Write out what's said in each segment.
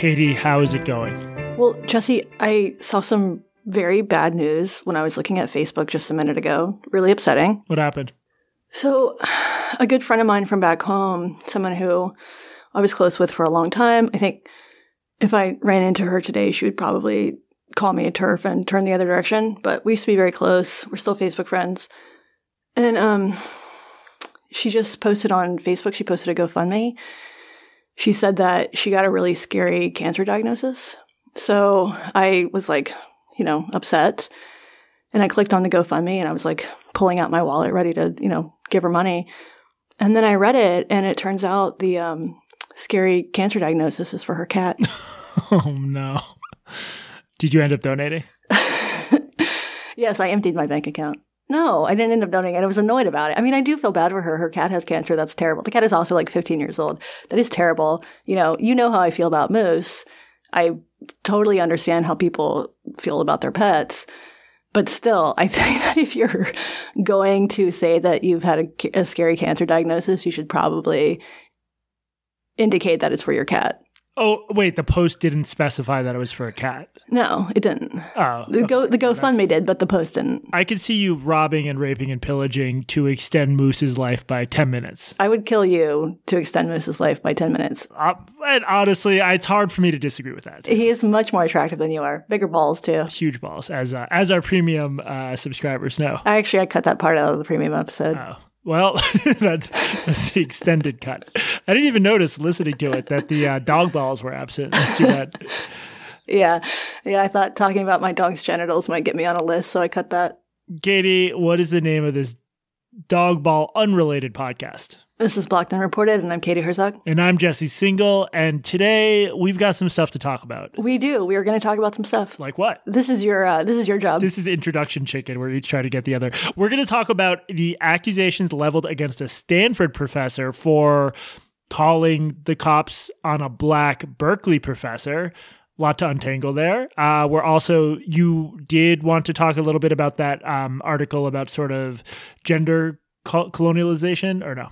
Katie, how is it going? Well, Jesse, I saw some very bad news when I was looking at Facebook just a minute ago. Really upsetting. What happened? So, a good friend of mine from back home, someone who I was close with for a long time, I think if I ran into her today, she would probably call me a turf and turn the other direction. But we used to be very close. We're still Facebook friends. And um, she just posted on Facebook, she posted a GoFundMe. She said that she got a really scary cancer diagnosis. So I was like, you know, upset. And I clicked on the GoFundMe and I was like pulling out my wallet, ready to, you know, give her money. And then I read it and it turns out the um, scary cancer diagnosis is for her cat. oh, no. Did you end up donating? yes, I emptied my bank account. No, I didn't end up donating it. I was annoyed about it. I mean, I do feel bad for her. Her cat has cancer. That's terrible. The cat is also like 15 years old. That is terrible. You know, you know how I feel about Moose. I totally understand how people feel about their pets. But still, I think that if you're going to say that you've had a, a scary cancer diagnosis, you should probably indicate that it's for your cat. Oh wait, the post didn't specify that it was for a cat. No, it didn't. Oh, the Go the GoFundMe did, but the post didn't. I could see you robbing and raping and pillaging to extend Moose's life by ten minutes. I would kill you to extend Moose's life by ten minutes. Uh, and honestly, it's hard for me to disagree with that. He is much more attractive than you are. Bigger balls too. Huge balls, as uh, as our premium uh, subscribers know. Actually, I cut that part out of the premium episode. Oh. Well, that, that's the extended cut. I didn't even notice listening to it that the uh, dog balls were absent. Let's do that. yeah. Yeah. I thought talking about my dog's genitals might get me on a list, so I cut that. Katie, what is the name of this dog ball unrelated podcast? This is Blocked and Reported, and I'm Katie Herzog. And I'm Jesse Singal. and today we've got some stuff to talk about. We do. We are going to talk about some stuff. Like what? This is your uh, this is your job. This is introduction chicken. We're each trying to get the other. We're going to talk about the accusations leveled against a Stanford professor for calling the cops on a black Berkeley professor. A lot to untangle there. Uh, we're also you did want to talk a little bit about that um, article about sort of gender colonialization, or no?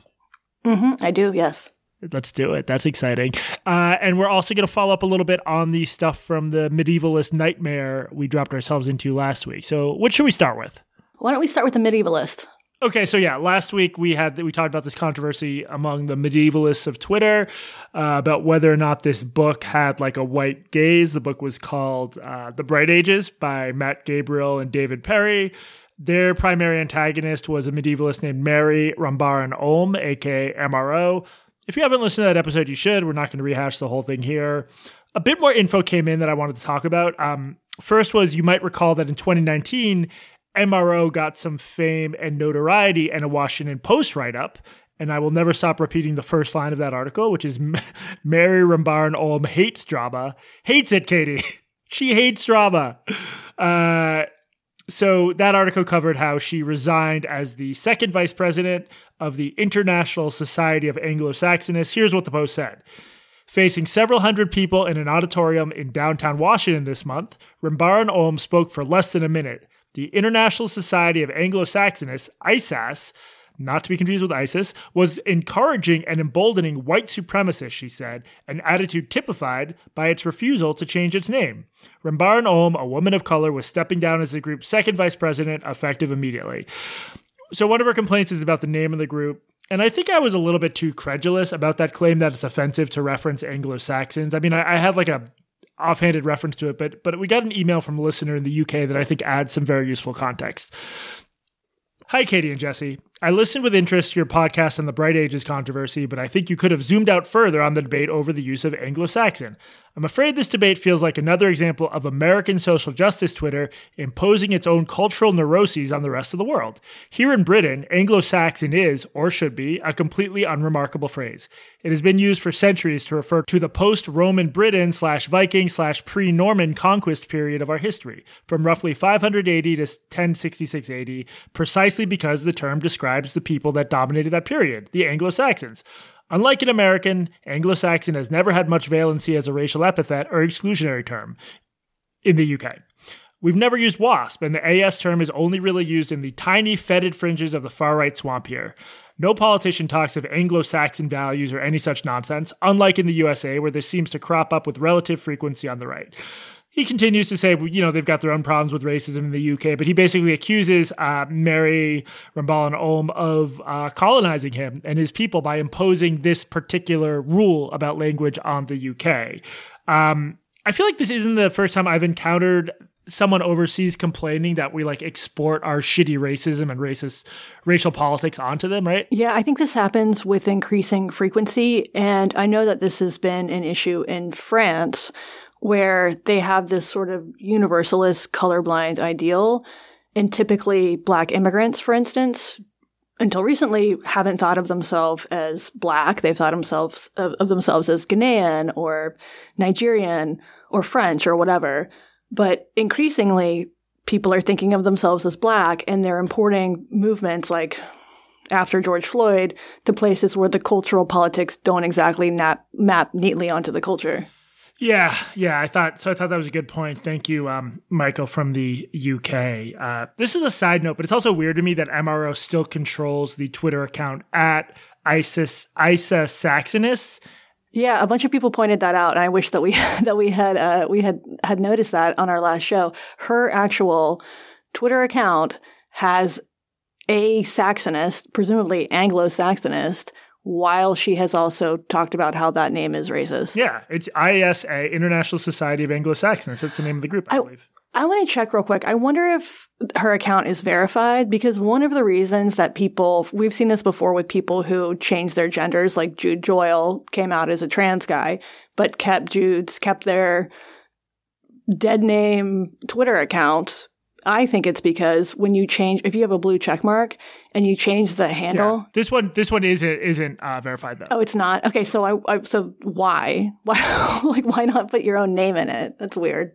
Mm-hmm, I do, yes. Let's do it. That's exciting. Uh, and we're also going to follow up a little bit on the stuff from the medievalist nightmare we dropped ourselves into last week. So, what should we start with? Why don't we start with the medievalist? Okay, so yeah, last week we had we talked about this controversy among the medievalists of Twitter uh, about whether or not this book had like a white gaze. The book was called uh, "The Bright Ages" by Matt Gabriele and David Perry. Their primary antagonist was a medievalist named Mary Rambaran Olm, aka MRO. If you haven't listened to that episode, you should. We're not going to rehash the whole thing here. A bit more info came in that I wanted to talk about. Um, first was you might recall that in 2019, MRO got some fame and notoriety and a Washington Post write up. And I will never stop repeating the first line of that article, which is Mary Rambaran Olm hates drama. Hates it, Katie. she hates drama. Uh, so that article covered how she resigned as the second vice president of the International Society of Anglo Saxonists. Here's what the post said. Facing several hundred people in an auditorium in downtown Washington this month, Rambaran Olm spoke for less than a minute. The International Society of Anglo Saxonists, ISAS, not to be confused with ISIS, was encouraging and emboldening white supremacists, she said, an attitude typified by its refusal to change its name. Rambaran Olm, a woman of color, was stepping down as the group's second vice president, effective immediately. So, one of her complaints is about the name of the group. And I think I was a little bit too credulous about that claim that it's offensive to reference Anglo Saxons. I mean, I, I had like a offhanded reference to it, but but we got an email from a listener in the UK that I think adds some very useful context. Hi, Katie and Jesse. I listened with interest to your podcast on the Bright Ages controversy, but I think you could have zoomed out further on the debate over the use of Anglo Saxon. I'm afraid this debate feels like another example of American social justice Twitter imposing its own cultural neuroses on the rest of the world. Here in Britain, Anglo Saxon is, or should be, a completely unremarkable phrase. It has been used for centuries to refer to the post Roman Britain slash Viking slash pre Norman conquest period of our history, from roughly 580 to 1066 AD, precisely because the term describes the people that dominated that period, the Anglo Saxons. Unlike an American, Anglo Saxon has never had much valency as a racial epithet or exclusionary term in the UK. We've never used WASP, and the AS term is only really used in the tiny fetid fringes of the far right swamp here. No politician talks of Anglo Saxon values or any such nonsense, unlike in the USA, where this seems to crop up with relative frequency on the right he continues to say, you know, they've got their own problems with racism in the UK, but he basically accuses uh, Mary Rambaran Olm of uh, colonizing him and his people by imposing this particular rule about language on the UK. Um, I feel like this isn't the first time I've encountered someone overseas complaining that we like export our shitty racism and racist racial politics onto them, right? Yeah, I think this happens with increasing frequency. And I know that this has been an issue in France where they have this sort of universalist colorblind ideal. And typically black immigrants, for instance, until recently haven't thought of themselves as black. They've thought themselves of, of themselves as Ghanaian or Nigerian or French or whatever. But increasingly, people are thinking of themselves as black and they're importing movements like after George Floyd to places where the cultural politics don't exactly nap, map neatly onto the culture. Yeah, yeah, I thought so. I thought that was a good point. Thank you, um, Michael from the UK. Uh, this is a side note, but it's also weird to me that MRO still controls the Twitter account at ISIS Isa Saxonis. Yeah, a bunch of people pointed that out, and I wish that we that we had uh, we had had noticed that on our last show. Her actual Twitter account has a Saxonist, presumably Anglo-Saxonist, while she has also talked about how that name is racist. Yeah, it's ISA, International Society of Anglo-Saxons. That's the name of the group, I, I believe. I want to check real quick. I wonder if her account is verified because one of the reasons that people, we've seen this before with people who change their genders, like Jude Doyle came out as a trans guy, but kept Jude's, kept their dead name Twitter account I think it's because when you change, if you have a blue check mark and you change the handle, yeah. this one, this one isn't isn't uh, verified though. Oh, it's not. Okay, so I, I so why, why, like, why not put your own name in it? That's weird.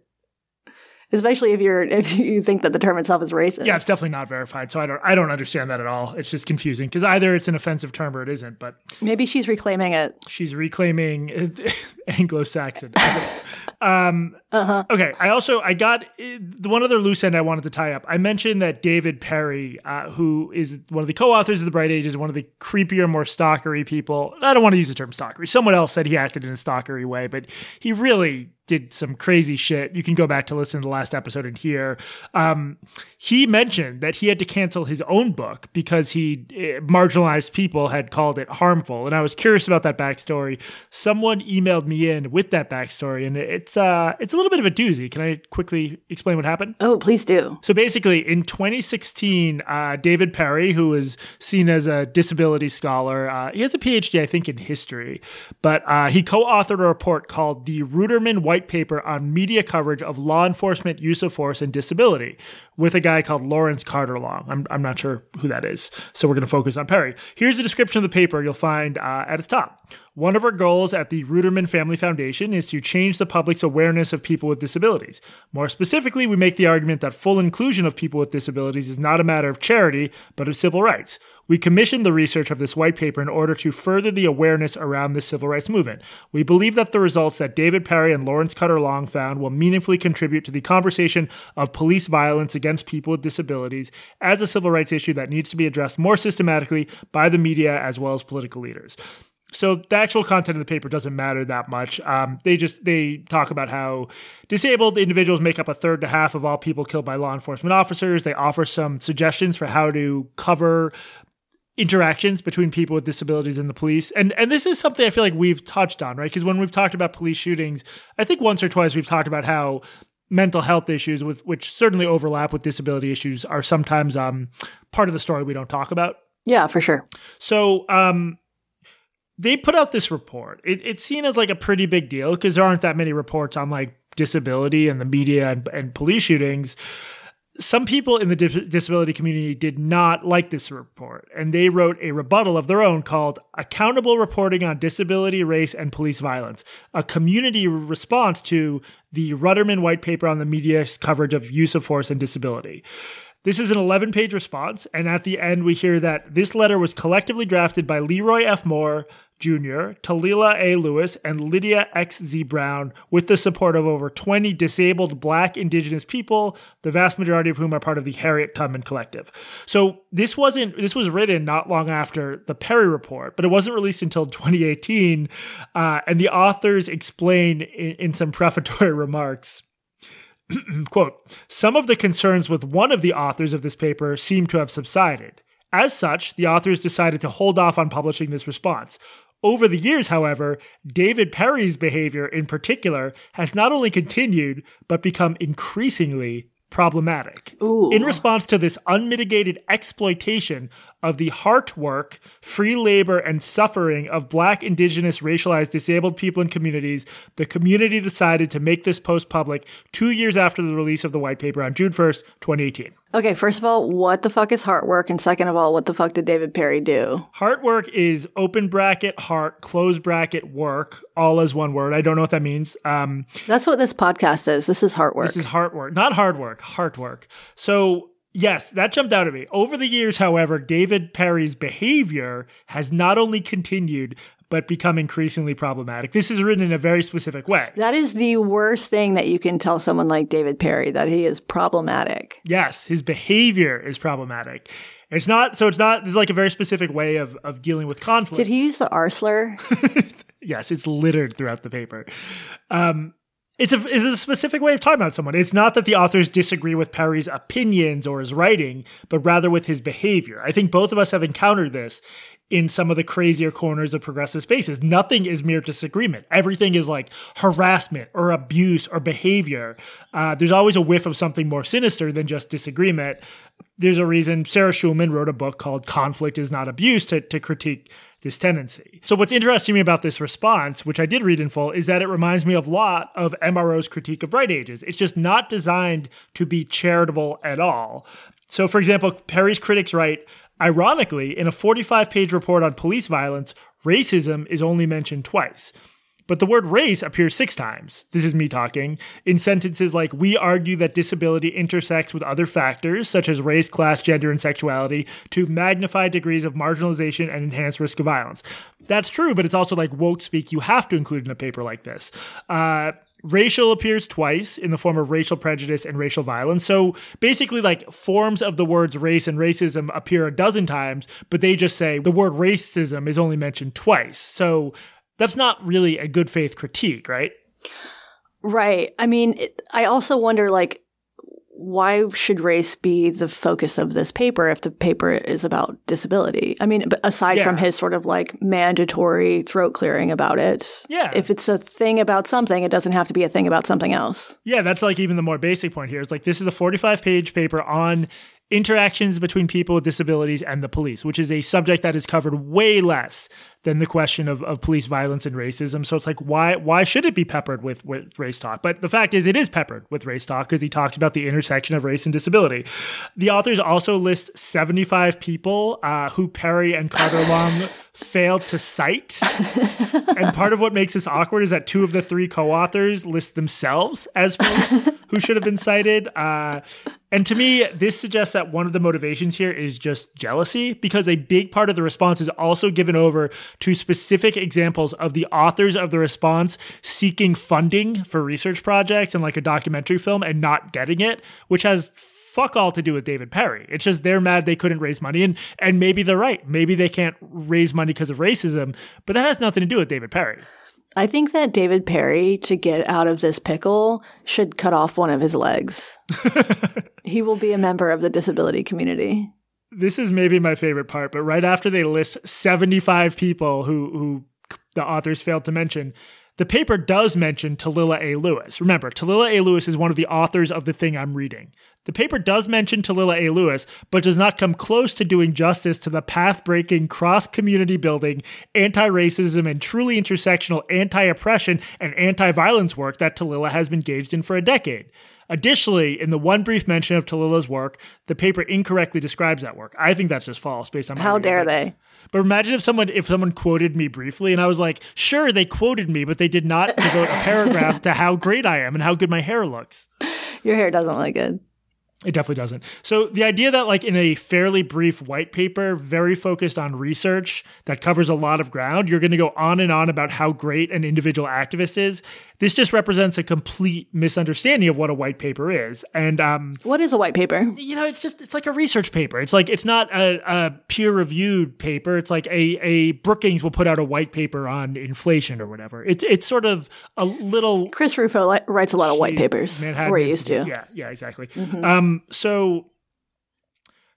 Especially if you're if you think that the term itself is racist. Yeah, it's definitely not verified. So I don't I don't understand that at all. It's just confusing because either it's an offensive term or it isn't. But maybe she's reclaiming it. She's reclaiming Anglo-Saxon. Um, uh-huh. Okay. I also I got the one other loose end I wanted to tie up. I mentioned that David Perry, uh, who is one of the co-authors of the Bright Ages, one of the creepier, more stalkery people. I don't want to use the term stalkery. Someone else said he acted in a stalkery way, but he really did some crazy shit. You can go back to listen to the last episode and hear. Um, he mentioned that he had to cancel his own book because he uh, marginalized people had called it harmful, and I was curious about that backstory. Someone emailed me in with that backstory, and it's uh, it's a little bit of a doozy. Can I quickly explain what happened? Oh, please do. So basically, in 2016, uh, David Perry, who is seen as a disability scholar, uh, he has a PhD, I think, in history, but uh, he co-authored a report called the Ruderman white paper on media coverage of law enforcement use of force and disability with a guy called Lawrence Carter Long. I'm, I'm not sure who that is. So we're going to focus on Perry. Here's a description of the paper you'll find uh, at its top. One of our goals at the Ruderman Family Foundation is to change the public's awareness of people with disabilities. More specifically, we make the argument that full inclusion of people with disabilities is not a matter of charity, but of civil rights. We commissioned the research of this white paper in order to further the awareness around the civil rights movement. We believe that the results that David Perry and Lawrence Carter Long found will meaningfully contribute to the conversation of police violence against people with disabilities as a civil rights issue that needs to be addressed more systematically by the media as well as political leaders. So the actual content of the paper doesn't matter that much. Um, they just they talk about how disabled individuals make up a third to half of all people killed by law enforcement officers. They offer some suggestions for how to cover interactions between people with disabilities and the police. And and this is something I feel like we've touched on, right? Because when we've talked about police shootings, I think once or twice we've talked about how mental health issues with which certainly overlap with disability issues are sometimes um part of the story we don't talk about. Yeah, for sure. So um they put out this report. It, it's seen as like a pretty big deal because there aren't that many reports on like disability and the media and, and police shootings some people in the disability community did not like this report, and they wrote a rebuttal of their own called Accountable Reporting on Disability, Race, and Police Violence, a community response to the Ruderman white paper on the media's coverage of use of force and disability. This is an 11 page response, and at the end, we hear that this letter was collectively drafted by Leroy F. Moore Jr., Talila A. Lewis, and Lydia X. Z. Brown, with the support of over 20 disabled Black Indigenous people, the vast majority of whom are part of the Harriet Tubman Collective. So this wasn't this was written not long after the Perry Report, but it wasn't released until 2018, uh, and the authors explain in, in some prefatory remarks. Quote, some of the concerns with one of the authors of this paper seem to have subsided. As such, the authors decided to hold off on publishing this response. Over the years, however, David Perry's behavior in particular has not only continued, but become increasingly problematic. Ooh. In response to this unmitigated exploitation of the heart work, free labor, and suffering of Black, Indigenous, racialized, disabled people and communities, the community decided to make this post public two years after the release of the white paper on June 1st, 2018. Okay, first of all, what the fuck is heart work? And second of all, what the fuck did David Perry do? Heart work is open bracket heart, close bracket work, all as one word. I don't know what that means. Um, That's what this podcast is. This is heart work. This is heart work, not hard work, heart work. So Yes, that jumped out at me. Over the years, however, David Perry's behavior has not only continued, but become increasingly problematic. This is written in a very specific way. that is the worst thing that you can tell someone like David Perry that he is problematic. Yes, his behavior is problematic. It's not, so it's not, there's like a very specific way of, of dealing with conflict. Did he use the R slur? yes, it's littered throughout the paper. Um, it's a, it's a specific way of talking about someone. It's not that the authors disagree with Perry's opinions or his writing, but rather with his behavior. I think both of us have encountered this in some of the crazier corners of progressive spaces. Nothing is mere disagreement. Everything is like harassment or abuse or behavior. Uh, there's always a whiff of something more sinister than just disagreement. There's a reason Sarah Schulman wrote a book called Conflict is Not Abuse to, to critique this tendency. So what's interesting to me about this response, which I did read in full, is that it reminds me of a lot of MRO's critique of Bright Ages. It's just not designed to be charitable at all. So for example, Perry's critics write, ironically, in a 45 page report on police violence, racism is only mentioned twice. But the word race appears six times. This is me talking. In sentences like, we argue that disability intersects with other factors, such as race, class, gender, and sexuality, to magnify degrees of marginalization and enhance risk of violence. That's true, but it's also like woke speak you have to include in a paper like this. Uh, racial appears twice in the form of racial prejudice and racial violence. So basically, like forms of the words race and racism appear a dozen times, but they just say the word racism is only mentioned twice. So that's not really a good faith critique, right? Right. I mean, it, I also wonder, like, why should race be the focus of this paper if the paper is about disability? I mean, aside Yeah. from his sort of like mandatory throat clearing about it, Yeah. if it's a thing about something, it doesn't have to be a thing about something else. Yeah, that's like even the more basic point here. It's like this is a 45 page paper on interactions between people with disabilities and the police, which is a subject that is covered way less than the question of, of police violence and racism. So it's like, why why should it be peppered with, with race talk? But the fact is, it is peppered with race talk because he talks about the intersection of race and disability. The authors also list 75 people uh, who Perry and Carter Long failed to cite. and part of what makes this awkward is that two of the three co-authors list themselves as folks who should have been cited. Uh, and to me, this suggests that one of the motivations here is just jealousy, because a big part of the response is also given over to specific examples of the authors of the response seeking funding for research projects and like a documentary film and not getting it, which has fuck all to do with David Perry. It's just they're mad they couldn't raise money, and and maybe they're right. Maybe they can't raise money because of racism, but that has nothing to do with David Perry. I think that David Perry, to get out of this pickle, should cut off one of his legs. he will be a member of the disability community. This is maybe my favorite part, but right after they list 75 people who who the authors failed to mention, the paper does mention Talila A. Lewis. Remember, Talila A. Lewis is one of the authors of the thing I'm reading. The paper does mention Talila A. Lewis, but does not come close to doing justice to the path breaking, cross community building, anti racism, and truly intersectional anti oppression and anti violence work that Talila has been engaged in for a decade. Additionally, in the one brief mention of Talila's work, the paper incorrectly describes that work. I think that's just false based on my How dare they? but imagine if someone if someone quoted me briefly and I was like, sure, they quoted me, but they did not devote a paragraph to how great I am and how good my hair looks. Your hair doesn't look good. It definitely doesn't. So the idea that like in a fairly brief white paper, very focused on research that covers a lot of ground, you're going to go on and on about how great an individual activist is. This just represents a complete misunderstanding of what a white paper is. And um, what is a white paper? You know, it's just it's like a research paper. It's like it's not a, a peer reviewed paper. It's like a a Brookings will put out a white paper on inflation or whatever. It's it's sort of a little. Chris Rufo li- writes a lot of white papers. Manhattan We're used to. Yeah, yeah, exactly. Um, Um, so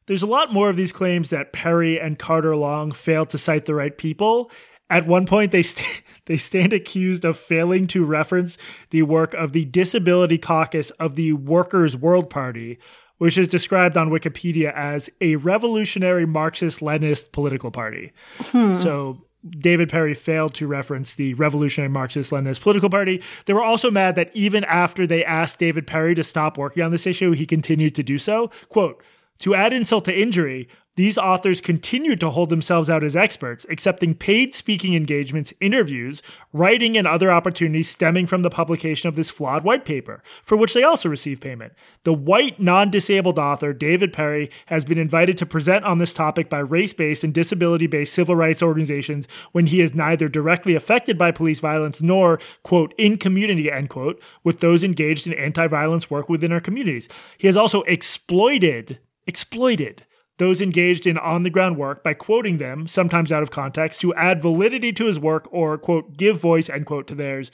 there's a lot more of these claims that Perry and Carter Long failed to cite the right people. At one point, they st- they stand accused of failing to reference the work of the Disability Caucus of the Workers' World Party, which is described on Wikipedia as a revolutionary Marxist Leninist political party. Hmm. So David Perry failed to reference the Revolutionary Marxist Leninist political party. They were also mad that even after they asked David Perry to stop working on this issue, he continued to do so. Quote, to add insult to injury, these authors continued to hold themselves out as experts, accepting paid speaking engagements, interviews, writing, and other opportunities stemming from the publication of this flawed white paper, for which they also received payment. The white, non disabled author, David Perry, has been invited to present on this topic by race based and disability based civil rights organizations when he is neither directly affected by police violence nor, quote, in community, end quote, with those engaged in anti violence work within our communities. He has also exploited, exploited those engaged in on the ground work by quoting them, sometimes out of context, to add validity to his work or, quote, give voice, end quote, to theirs.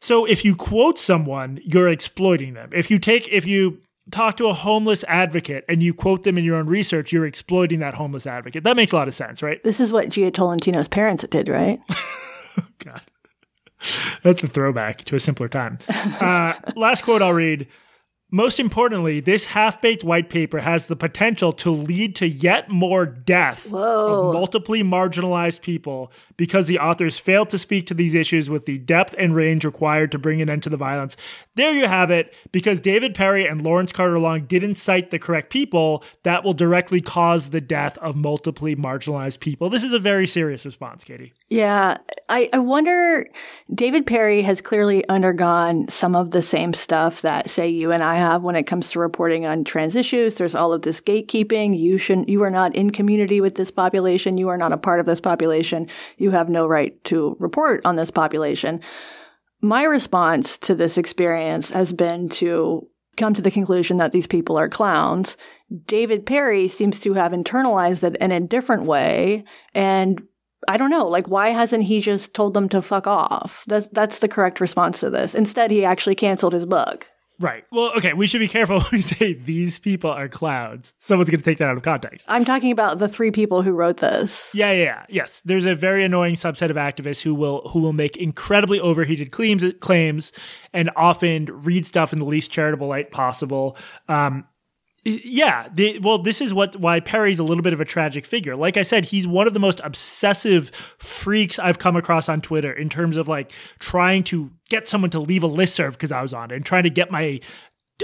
So if you quote someone, you're exploiting them. If you take, if you talk to a homeless advocate and you quote them in your own research, you're exploiting that homeless advocate. That makes a lot of sense, right? This is what Jia Tolentino's parents did, right? God. That's a throwback to a simpler time. Uh, last quote I'll read. Most importantly, this half baked white paper has the potential to lead to yet more death Whoa. of multiply marginalized people because the authors failed to speak to these issues with the depth and range required to bring an end to the violence. There you have it. Because David Perry and Lawrence Carter Long didn't cite the correct people, that will directly cause the death of multiply marginalized people. This is a very serious response, Katie. Yeah. I, I wonder, David Perry has clearly undergone some of the same stuff that, say, you and I have when it comes to reporting on trans issues. There's all of this gatekeeping. You shouldn't, you are not in community with this population. You are not a part of this population. You have no right to report on this population. My response to this experience has been to come to the conclusion that these people are clowns. David Perry seems to have internalized it in a different way and I don't know, like why hasn't he just told them to fuck off? That's that's the correct response to this. Instead, he actually canceled his book. Right. Well, okay, we should be careful when we say these people are clowns. Someone's going to take that out of context. I'm talking about the three people who wrote this. Yeah, yeah, yeah. Yes. There's a very annoying subset of activists who will who will make incredibly overheated claims claims and often read stuff in the least charitable light possible. Um yeah, the, well, this is what why Perry's a little bit of a tragic figure. Like I said, he's one of the most obsessive freaks I've come across on Twitter in terms of like trying to get someone to leave a listserv because I was on it and trying to get my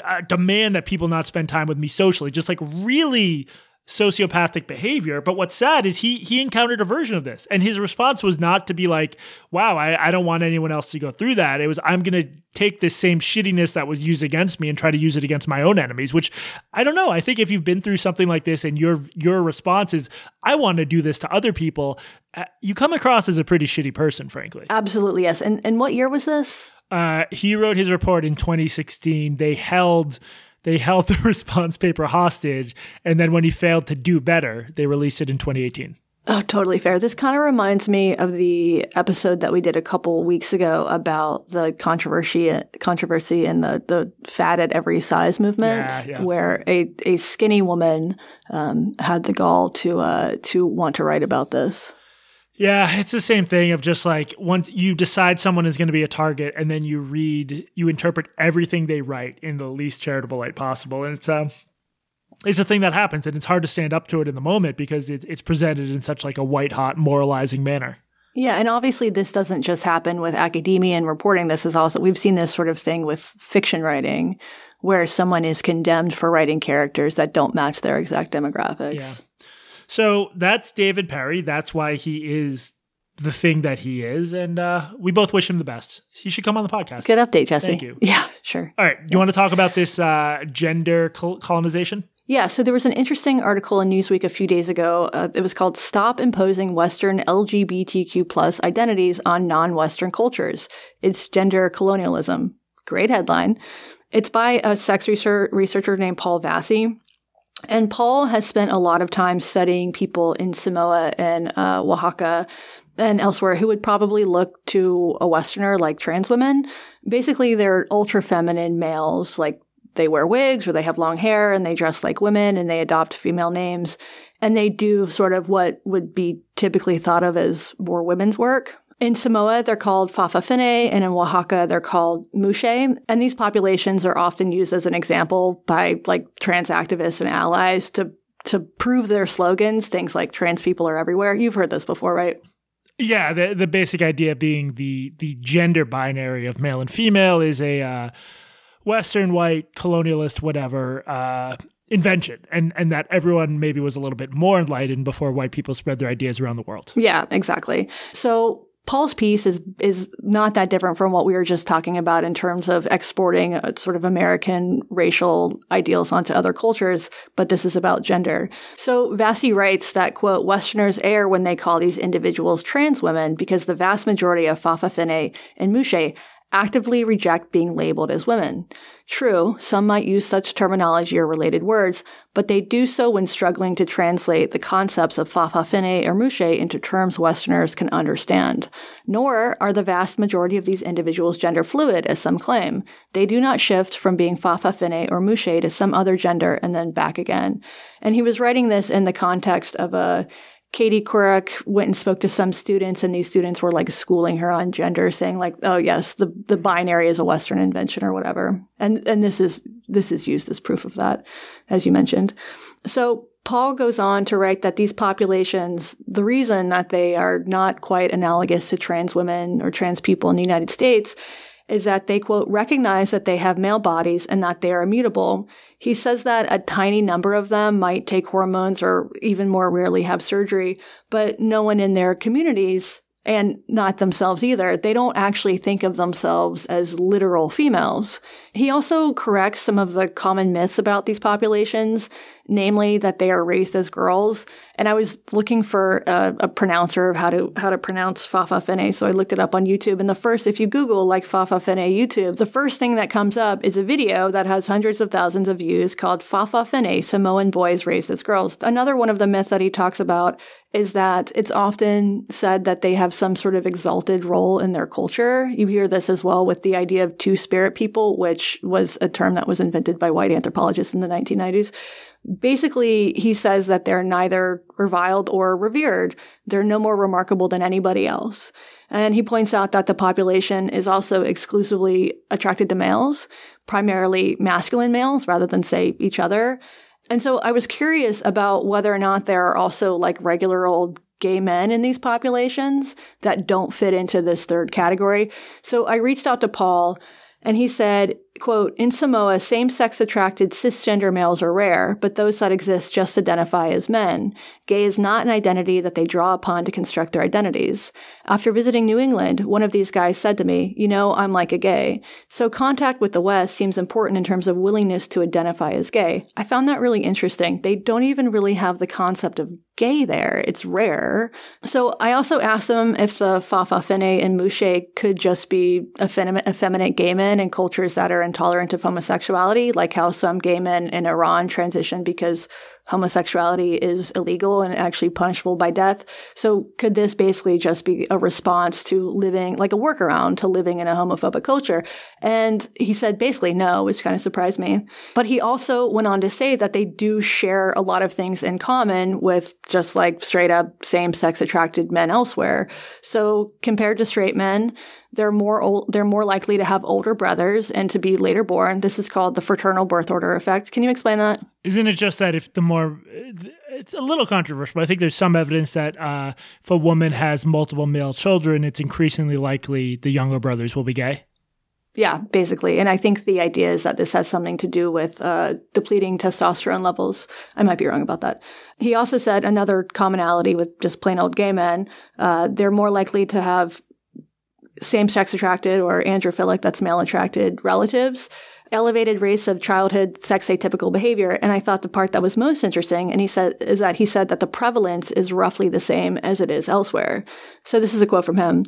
uh, demand that people not spend time with me socially. Just like really sociopathic behavior. But what's sad is he he encountered a version of this, and his response was not to be like, "Wow, I, I don't want anyone else to go through that." It was, "I'm going to take this same shittiness that was used against me and try to use it against my own enemies." Which I don't know. I think if you've been through something like this and your your response is, "I want to do this to other people," uh, you come across as a pretty shitty person, frankly. Absolutely, yes. And and what year was this? Uh, he wrote his report in 2016. They held they held the response paper hostage, and then when he failed to do better, they released it in 2018. Oh, totally fair. This kind of reminds me of the episode that we did a couple weeks ago about the controversy controversy in the the fat at every size movement, Yeah, yeah. where a, a skinny woman um, had the gall to uh, to want to write about this. Yeah, it's the same thing of just like once you decide someone is going to be a target, and then you read, you interpret everything they write in the least charitable light possible, and it's um, it's a thing that happens, and it's hard to stand up to it in the moment because it, it's presented in such like a white hot moralizing manner. Yeah, and obviously this doesn't just happen with academia and reporting. This is also we've seen this sort of thing with fiction writing, where someone is condemned for writing characters that don't match their exact demographics. Yeah. So that's David Perry. That's why he is the thing that he is. And uh, we both wish him the best. He should come on the podcast. Good update, Jesse. Thank you. Yeah, sure. All right. Do you want to talk about this uh, gender col- colonization? Yeah, so there was an interesting article in Newsweek a few days ago. Uh, it was called "Stop Imposing Western LGBTQ plus identities on Non-Western Cultures." It's gender colonialism. Great headline. It's by a sex research- researcher named Paul Vasey. And Paul has spent a lot of time studying people in Samoa and uh, Oaxaca and elsewhere who would probably look to a Westerner like trans women. Basically, they're ultra feminine males, like they wear wigs or they have long hair and they dress like women and they adopt female names. And they do sort of what would be typically thought of as more women's work. In Samoa, they're called Fa'afafine, and in Oaxaca, they're called Muxe. And these populations are often used as an example by like trans activists and allies to to prove their slogans, things like trans people are everywhere. You've heard this before, right? Yeah, the the basic idea being the the gender binary of male and female is a uh, Western white colonialist whatever uh, invention, and and that everyone maybe was a little bit more enlightened before white people spread their ideas around the world. Yeah, exactly. So Paul's piece is is not that different from what we were just talking about in terms of exporting a sort of American racial ideals onto other cultures, but this is about gender. So Vasey writes that quote Westerners err when they call these individuals trans women because the vast majority of Fafa Fa'afafine and Muxe actively reject being labeled as women. True, some might use such terminology or related words, but they do so when struggling to translate the concepts of Fa'afafine or Muxe into terms Westerners can understand. Nor are the vast majority of these individuals gender fluid, as some claim. They do not shift from being Fa'afafine or Muxe to some other gender and then back again. And he was writing this in the context of a Katie Couric went and spoke to some students, and these students were like schooling her on gender, saying like, "Oh yes, the the binary is a Western invention or whatever." And and this is this is used as proof of that, as you mentioned. So Paul goes on to write that these populations, the reason that they are not quite analogous to trans women or trans people in the United States is that they quote recognize that they have male bodies and that they are immutable. He says that a tiny number of them might take hormones or even more rarely have surgery, but no one in their communities and not themselves either. They don't actually think of themselves as literal females. He also corrects some of the common myths about these populations, namely that they are raised as girls. And I was looking for a, a pronouncer of how to how to pronounce Fa'afafine, so I looked it up on YouTube. And the first, if you Google like Fa'afafine YouTube, the first thing that comes up is a video that has hundreds of thousands of views called Fa'afafine, Samoan boys raised as girls. Another one of the myths that he talks about is that it's often said that they have some sort of exalted role in their culture. You hear this as well with the idea of two spirit people, which was a term that was invented by white anthropologists in the 1990s. Basically, he says that they're neither reviled or revered. They're no more remarkable than anybody else. And he points out that the population is also exclusively attracted to males, primarily masculine males rather than, say, each other. And so I was curious about whether or not there are also like regular old gay men in these populations that don't fit into this third category. So I reached out to Paul and he said, quote, in Samoa, same-sex attracted cisgender males are rare, but those that exist just identify as men. Gay is not an identity that they draw upon to construct their identities. After visiting New Zealand, one of these guys said to me, you know, I'm like a gay. So contact with the West seems important in terms of willingness to identify as gay. I found that really interesting. They don't even really have the concept of gay there. It's rare. So I also asked them if the Fa'afafine and Muxe could just be effeminate, effeminate gay men in cultures that are intolerant of homosexuality, like how some gay men in Iran transition because homosexuality is illegal and actually punishable by death. So could this basically just be a response to living, like a workaround to living in a homophobic culture? And he said basically no, which kind of surprised me. But he also went on to say that they do share a lot of things in common with just like straight up same sex attracted men elsewhere. So compared to straight men, they're more old, they're more likely to have older brothers and to be later born. This is called the fraternal birth order effect. Can you explain that? Isn't it just that if the more it's a little controversial, but I think there's some evidence that uh, if a woman has multiple male children, it's increasingly likely the younger brothers will be gay. Yeah, basically. And I think the idea is that this has something to do with uh, depleting testosterone levels. I might be wrong about that. He also said another commonality with just plain old gay men, uh, they're more likely to have same sex attracted or androphilic, that's male attracted relatives, elevated rates of childhood sex atypical behavior. And I thought the part that was most interesting, and he said, is that he said that the prevalence is roughly the same as it is elsewhere. So this is a quote from him.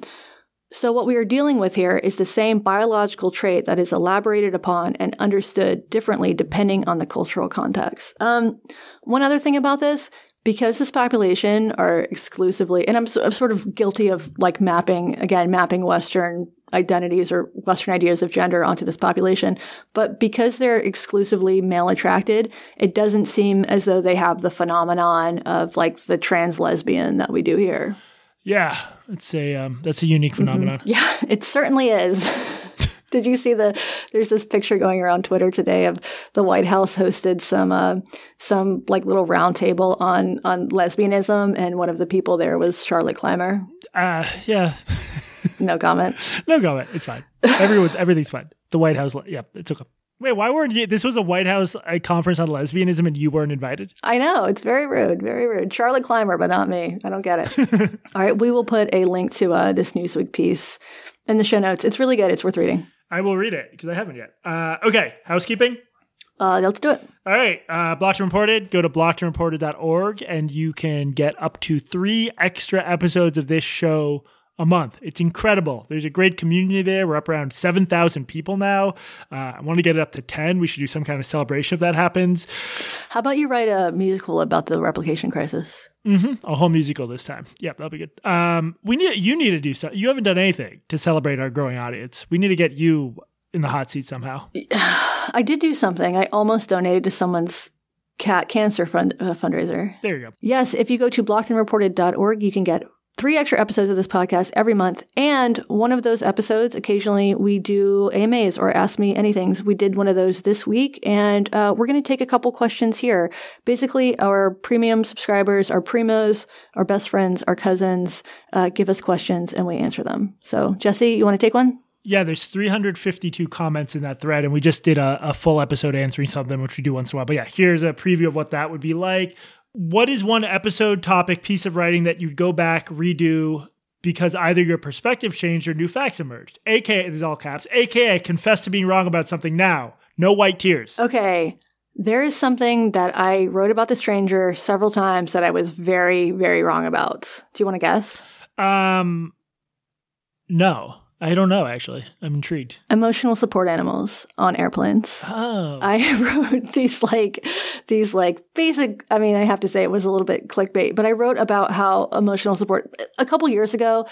So, what we are dealing with here is the same biological trait that is elaborated upon and understood differently depending on the cultural context. Um, one other thing about this, because this population are exclusively, and I'm, I'm sort of guilty of like mapping, again, mapping Western identities or Western ideas of gender onto this population, but because they're exclusively male attracted, it doesn't seem as though they have the phenomenon of like the trans lesbian that we do here. Yeah, it's a um, that's a unique Mm-hmm. phenomenon. Yeah, it certainly is. Did you see the? There's this picture going around Twitter today of the White House hosted some uh, some like little roundtable on on lesbianism, and one of the people there was Charlotte Clymer. Uh, yeah, No comment. no comment. It's fine. Everyone, everything's fine. The White House. Yeah, it's okay. Wait, why weren't you? This was a White House a conference on lesbianism, and you weren't invited. I know it's very rude, very rude. Charlotte Clymer, but not me. I don't get it. All right, we will put a link to uh, this Newsweek piece in the show notes. It's really good. It's worth reading. I will read it because I haven't yet. Uh, okay, housekeeping. Uh, let's do it. All right, uh, Blocked and Reported. Go to blockedandreported.org and you can get up to three extra episodes of this show a month. It's incredible. There's a great community there. We're up around 7,000 people now. Uh, I want to get it up to 10. We should do some kind of celebration if that happens. How about you write a musical about the replication crisis? A whole musical this time. Yep, that'll be good. Um, we need you need to do so. You haven't done anything to celebrate our growing audience. We need to get you in the hot seat somehow. I did do something. I almost donated to someone's cat cancer fund, uh, fundraiser. There you go. Yes, if you go to blockedandreported.org, you can get three extra episodes of this podcast every month. And one of those episodes, occasionally we do AMAs or Ask Me Anythings. We did one of those this week, and uh, we're going to take a couple questions here. Basically, our premium subscribers, our primos, our best friends, our cousins uh, give us questions and we answer them. So, Jesse, you want to take one? Yeah, there's 352 comments in that thread, and we just did a, a full episode answering some of them, which we do once in a while. But yeah, here's a preview of what that would be like. What is one episode topic piece of writing that you'd go back, redo because either your perspective changed or new facts emerged? AKA, this is all caps, AKA, confess to being wrong about something now. No white tears. Okay. There is something that I wrote about the stranger several times that I was very, very wrong about. Do you want to guess? Um, no, I don't know, actually. I'm intrigued. Emotional support animals on airplanes. Oh. I wrote these like these like basic I mean I have to say it was a little bit clickbait, but I wrote about how emotional support a couple years ago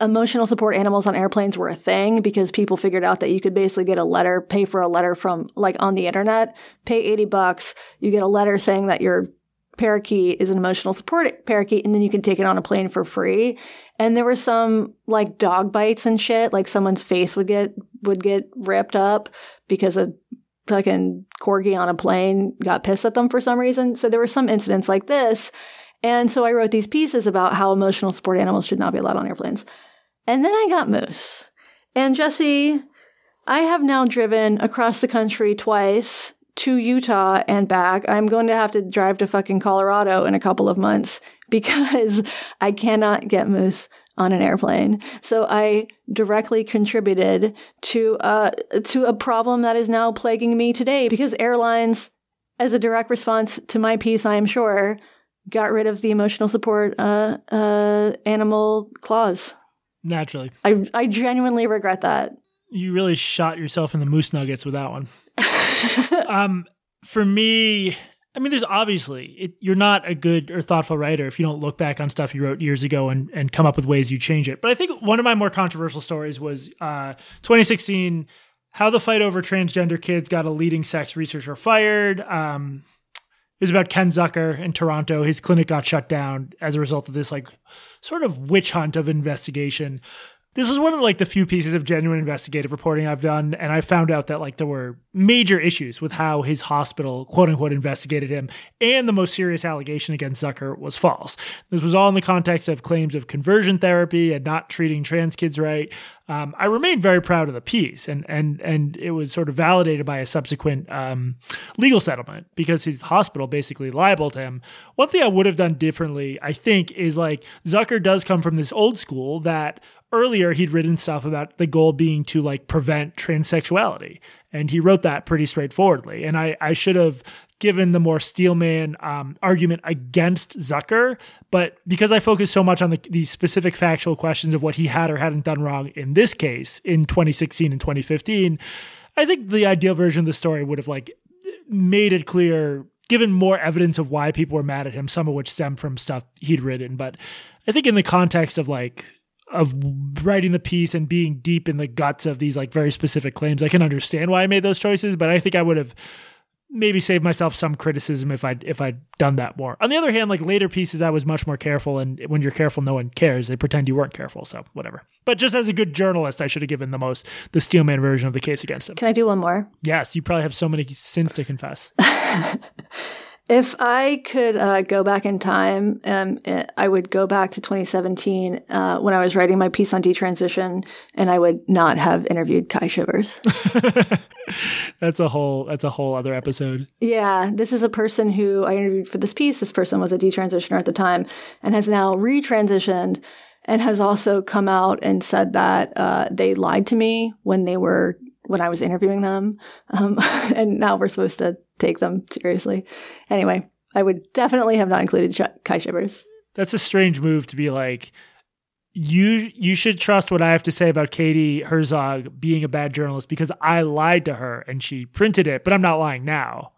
emotional support animals on airplanes were a thing because people figured out that you could basically get a letter, pay for a letter from like on the internet, pay 80 bucks, you get a letter saying that your parakeet is an emotional support parakeet and then you can take it on a plane for free. And there were some like dog bites and shit, like someone's face would get would get ripped up because a fucking corgi on a plane got pissed at them for some reason. So there were some incidents like this. And so I wrote these pieces about how emotional support animals should not be allowed on airplanes. And then I got Moose. And Jesse, I have now driven across the country twice to Utah and back. I'm going to have to drive to fucking Colorado in a couple of months because I cannot get Moose on an airplane. So I directly contributed to uh to a problem that is now plaguing me today because airlines as a direct response to my piece, I am sure, got rid of the emotional support uh uh animal clause. Naturally. I I genuinely regret that. You really shot yourself in the moose nuggets with that one. um, for me, I mean, there's obviously it, you're not a good or thoughtful writer if you don't look back on stuff you wrote years ago and, and come up with ways you change it. But I think one of my more controversial stories was uh, 2016, how the fight over transgender kids got a leading sex researcher fired. Um, it was about Ken Zucker in Toronto. His clinic got shut down as a result of this like sort of witch hunt of investigation. This was one of like the few pieces of genuine investigative reporting I've done, and I found out that like there were major issues with how his hospital, quote unquote, investigated him, and the most serious allegation against Zucker was false. This was all in the context of claims of conversion therapy and not treating trans kids right. Um, I remained very proud of the piece, and and and it was sort of validated by a subsequent um, legal settlement because his hospital basically libeled him. One thing I would have done differently, I think, is like Zucker does come from this old school that earlier he'd written stuff about the goal being to like prevent transsexuality. And he wrote that pretty straightforwardly. And i i should have given the more steelman um, argument against zucker but because i focused so much on the, specific factual questions of what he had or hadn't done wrong in this case in 2016 and 2015 i think the ideal version of the story would have like made it clear given more evidence of why people were mad at him some of which stemmed from stuff he'd written. But i think in the context of like of writing the piece and being deep in the guts of these like very specific claims. I can understand why I made those choices, but I think I would have maybe saved myself some criticism if I if I'd done that more. On the other hand, like later pieces I was much more careful and when you're careful no one cares. They pretend you weren't careful, so whatever. But just as a good journalist, I should have given the most the Steelman version of the case against him. Can I do one more? Yes, you probably have so many sins to confess. If I could uh, go back in time, um, I would go back to 2017 uh, when I was writing my piece on detransition, and I would not have interviewed Kai Shivers. that's a whole. That's a whole other episode. Yeah, this is a person who I interviewed for this piece. This person was a detransitioner at the time, and has now retransitioned, and has also come out and said that uh, they lied to me when they were when I was interviewing them. Um, and now we're supposed to take them seriously. Anyway, I would definitely have not included Kai Shivers. That's a strange move to be like, you you should trust what I have to say about Katie Herzog being a bad journalist because I lied to her and she printed it, but I'm not lying now.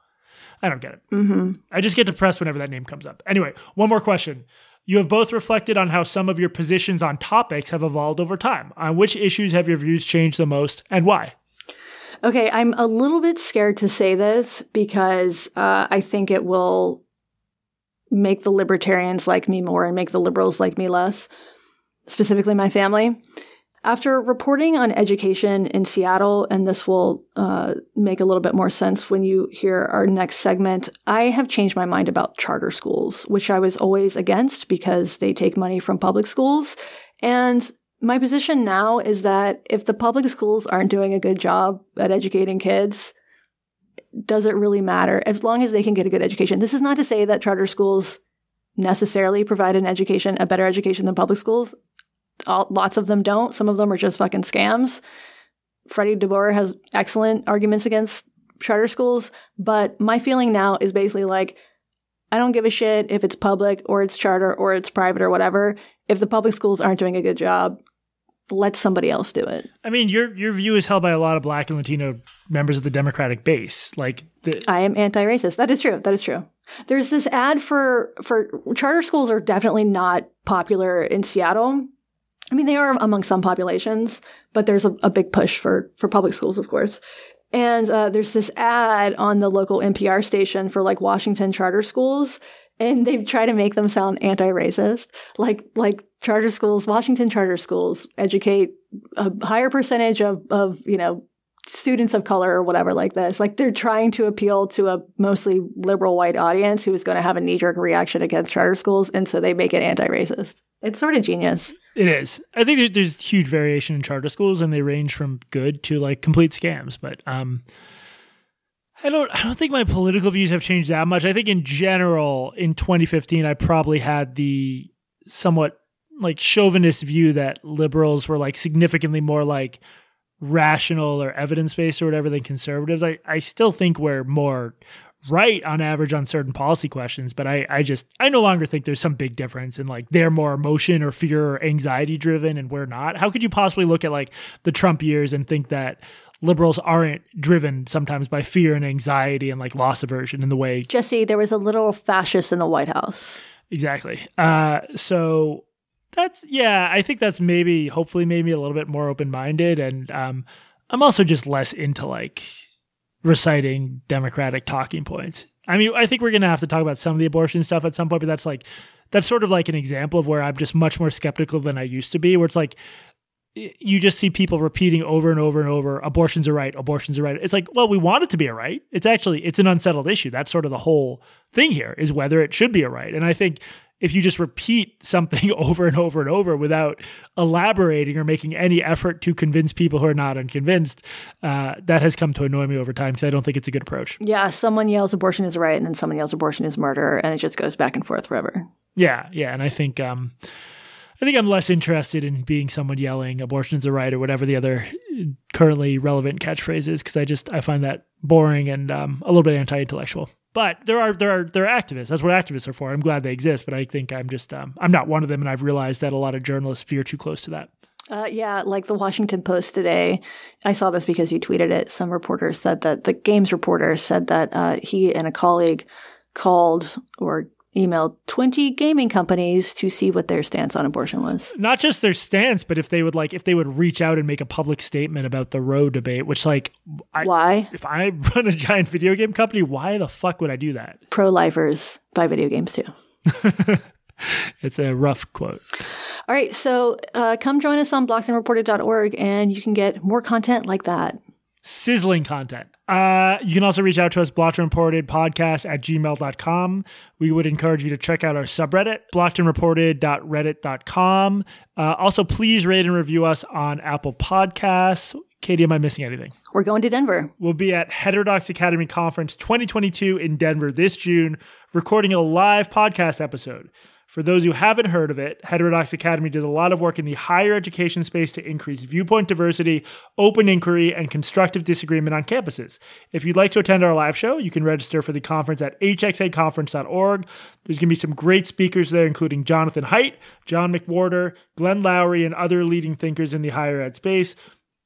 I don't get it. Mm-hmm. I just get depressed whenever that name comes up. Anyway, one more question. You have both reflected on how some of your positions on topics have evolved over time. On which issues have your views changed the most and why? Okay, I'm a little bit scared to say this because uh, I think it will make the libertarians like me more and make the liberals like me less, specifically my family. After reporting on education in Seattle, and this will uh, make a little bit more sense when you hear our next segment, I have changed my mind about charter schools, which I was always against because they take money from public schools. And my position now is that if the public schools aren't doing a good job at educating kids, does it really matter as long as they can get a good education? This is not to say that charter schools necessarily provide an education, a better education than public schools. All, lots of them don't. Some of them are just fucking scams. Freddie DeBoer has excellent arguments against charter schools, but my feeling now is basically like, I don't give a shit if it's public or it's charter or it's private or whatever. If the public schools aren't doing a good job, let somebody else do it. I mean, your your view is held by a lot of Black and Latino members of the Democratic base. Like, the- I am anti-racist. That is true. That is true. There's this ad for for charter schools are definitely not popular in Seattle. I mean, they are among some populations, but there's a, a big push for for public schools, of course. And uh, there's this ad on the local NPR station for like Washington charter schools, and they try to make them sound anti-racist, like like charter schools, Washington charter schools educate a higher percentage of, of, you know, students of color or whatever like this. Like they're trying to appeal to a mostly liberal white audience who is going to have a knee jerk reaction against charter schools. And so they make it anti racist. It's sort of genius. It is. I think there's huge variation in charter schools and they range from good to like complete scams. But, um, I don't I don't think my political views have changed that much. I think in general in 2015 I probably had the somewhat like chauvinist view that liberals were like significantly more like rational or evidence based or whatever than conservatives. I, I still think we're more right on average on certain policy questions, but I, I just I no longer think there's some big difference in like they're more emotion or fear or anxiety driven and we're not. How could you possibly look at like the Trump years and think that liberals aren't driven sometimes by fear and anxiety and like loss aversion in the way Jesse, there was a little fascist in the White House. Exactly. Uh so that's yeah, I think that's maybe hopefully made me a little bit more open minded, and um, I'm also just less into like reciting Democratic talking points. I mean, I think we're gonna have to talk about some of the abortion stuff at some point, but that's like that's sort of like an example of where I'm just much more skeptical than I used to be. Where it's like you just see people repeating over and over and over abortions are right abortions are right it's like well we want it to be a right it's actually it's an unsettled issue that's sort of the whole thing here is whether it should be a right and i think if you just repeat something over and over and over without elaborating or making any effort to convince people who are not unconvinced, uh, that has come to annoy me over time because I don't think it's a good approach. Yeah, someone yells abortion is right, and then someone yells abortion is murder, and it just goes back and forth forever. Yeah, yeah, and I think um, I think I'm less interested in being someone yelling abortion's a right or whatever the other currently relevant catchphrase is because I just I find that boring and um, a little bit anti-intellectual. But there are there are there are activists. That's what activists are for. I'm glad they exist, but I think I'm just um, I'm not one of them, and I've realized that a lot of journalists veer too close to that. Uh, yeah, like the Washington Post today. I saw this because you tweeted it. Some reporter said that the games reporter said that uh, he and a colleague called or emailed 20 gaming companies to see what their stance on abortion was. Not just their stance, but if they would like if they would reach out and make a public statement about the Roe debate, which like I, why? If I run a giant video game company, why the fuck would I do that? Pro-lifers buy video games too. it's a rough quote. All right, so uh, come join us on blockedandreported.org and you can get more content like that sizzling content. Uh, you can also reach out to us, blocked and reported podcast at gmail.com. We would encourage you to check out our subreddit, blockedandreported.reddit.com. Uh, also, please rate and review us on Apple Podcasts. Katie, am I missing anything? We're going to Denver. We'll be at Heterodox Academy Conference 2022 in Denver this June, recording a live podcast episode. For those who haven't heard of it, Heterodox Academy does a lot of work in the higher education space to increase viewpoint diversity, open inquiry, and constructive disagreement on campuses. If you'd like to attend our live show, you can register for the conference at hxaconference.org. There's going to be some great speakers there, including Jonathan Haidt, John McWhorter, Glenn Loury, and other leading thinkers in the higher ed space.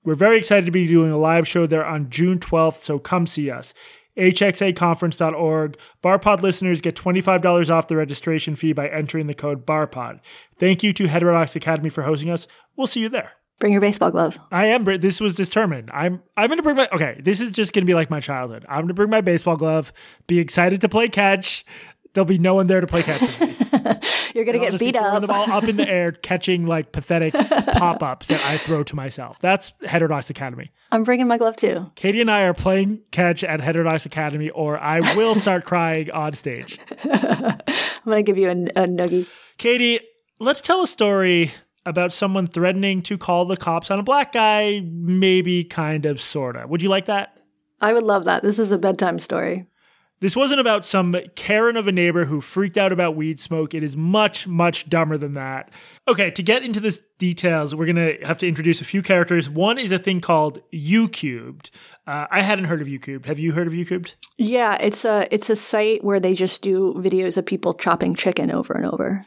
We're very excited to be doing a live show there on June 12th, so come see us hxaconference.org. Barpod listeners get $25 off the registration fee by entering the code BARPOD. Thank you to Heterodox Academy for hosting us. We'll see you there. Bring your baseball glove. I am. This was determined. I'm. I'm going to bring my. Okay, this is just going to be like my childhood. I'm going to bring my baseball glove. Be excited to play catch. There'll be no one there to play catch. You're gonna get beat up. The ball up in the air, catching like pathetic pop ups that I throw to myself. That's Heterodox Academy. I'm bringing my glove too. Katie and I are playing catch at Heterodox Academy, or I will start crying on stage. I'm gonna give you a, a noogie. Katie, let's tell a story about someone threatening to call the cops on a black guy, maybe kind of sorta. Would you like that? I would love that. This is a bedtime story. This wasn't about some Karen of a neighbor who freaked out about weed smoke. It is much, much dumber than that. Okay, to get into this details, we're gonna have to introduce a few characters. One is a thing called YouCubed. Uh, I hadn't heard of YouCubed. Have you heard of YouCubed? Yeah, it's a it's a site where they just do videos of people chopping chicken over and over.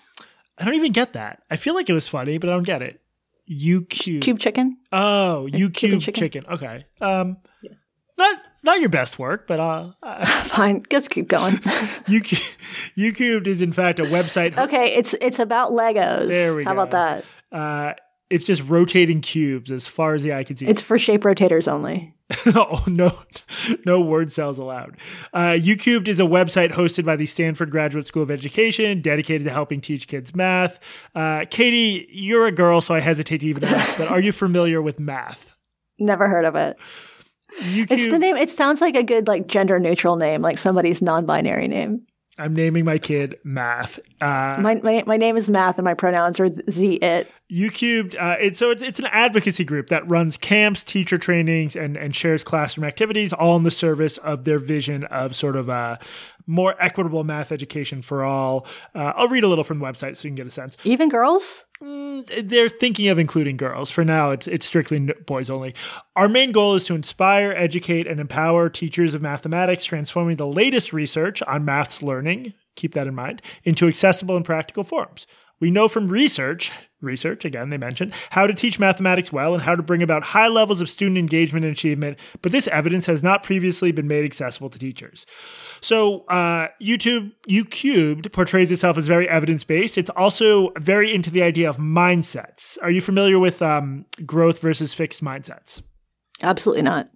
I don't even get that. I feel like it was funny, but I don't get it. YouCube cube chicken. Oh, YouCube chicken. chicken. Okay. Um, yeah. not not your best work, but uh, uh fine. Let's keep going. YouCubed is in fact a website. Okay, it's it's about Legos. There we go. How go. about that? Uh, it's just rotating cubes as far as the eye can see. It's for shape rotators only. oh no, no wordcels allowed. Uh, YouCubed is a website hosted by the Stanford Graduate School of Education, dedicated to helping teach kids math. Uh, Katie, you're a girl, so I hesitate to even ask, but are you familiar with math? Never heard of it. It's the name. It sounds like a good like gender neutral name, like somebody's non-binary name. I'm naming my kid Math. Uh, my, my my name is Math, and my pronouns are the it. YouCubed. Uh, it's so it's it's an advocacy group that runs camps, teacher trainings, and and shares classroom activities, all in the service of their vision of sort of a more equitable math education for all. Uh, I'll read a little from the website so you can get a sense. Even girls. Mm, they're thinking of including girls. For now, it's it's strictly boys only. Our main goal is to inspire, educate, and empower teachers of mathematics, transforming the latest research on maths learning. Keep that in mind into accessible and practical forms. We know from research, research again, they mentioned, how to teach mathematics well and how to bring about high levels of student engagement and achievement, but this evidence has not previously been made accessible to teachers. So, uh, YouTube, YouCubed portrays itself as very evidence based. It's also very into the idea of mindsets. Are you familiar with um, growth versus fixed mindsets? Absolutely not.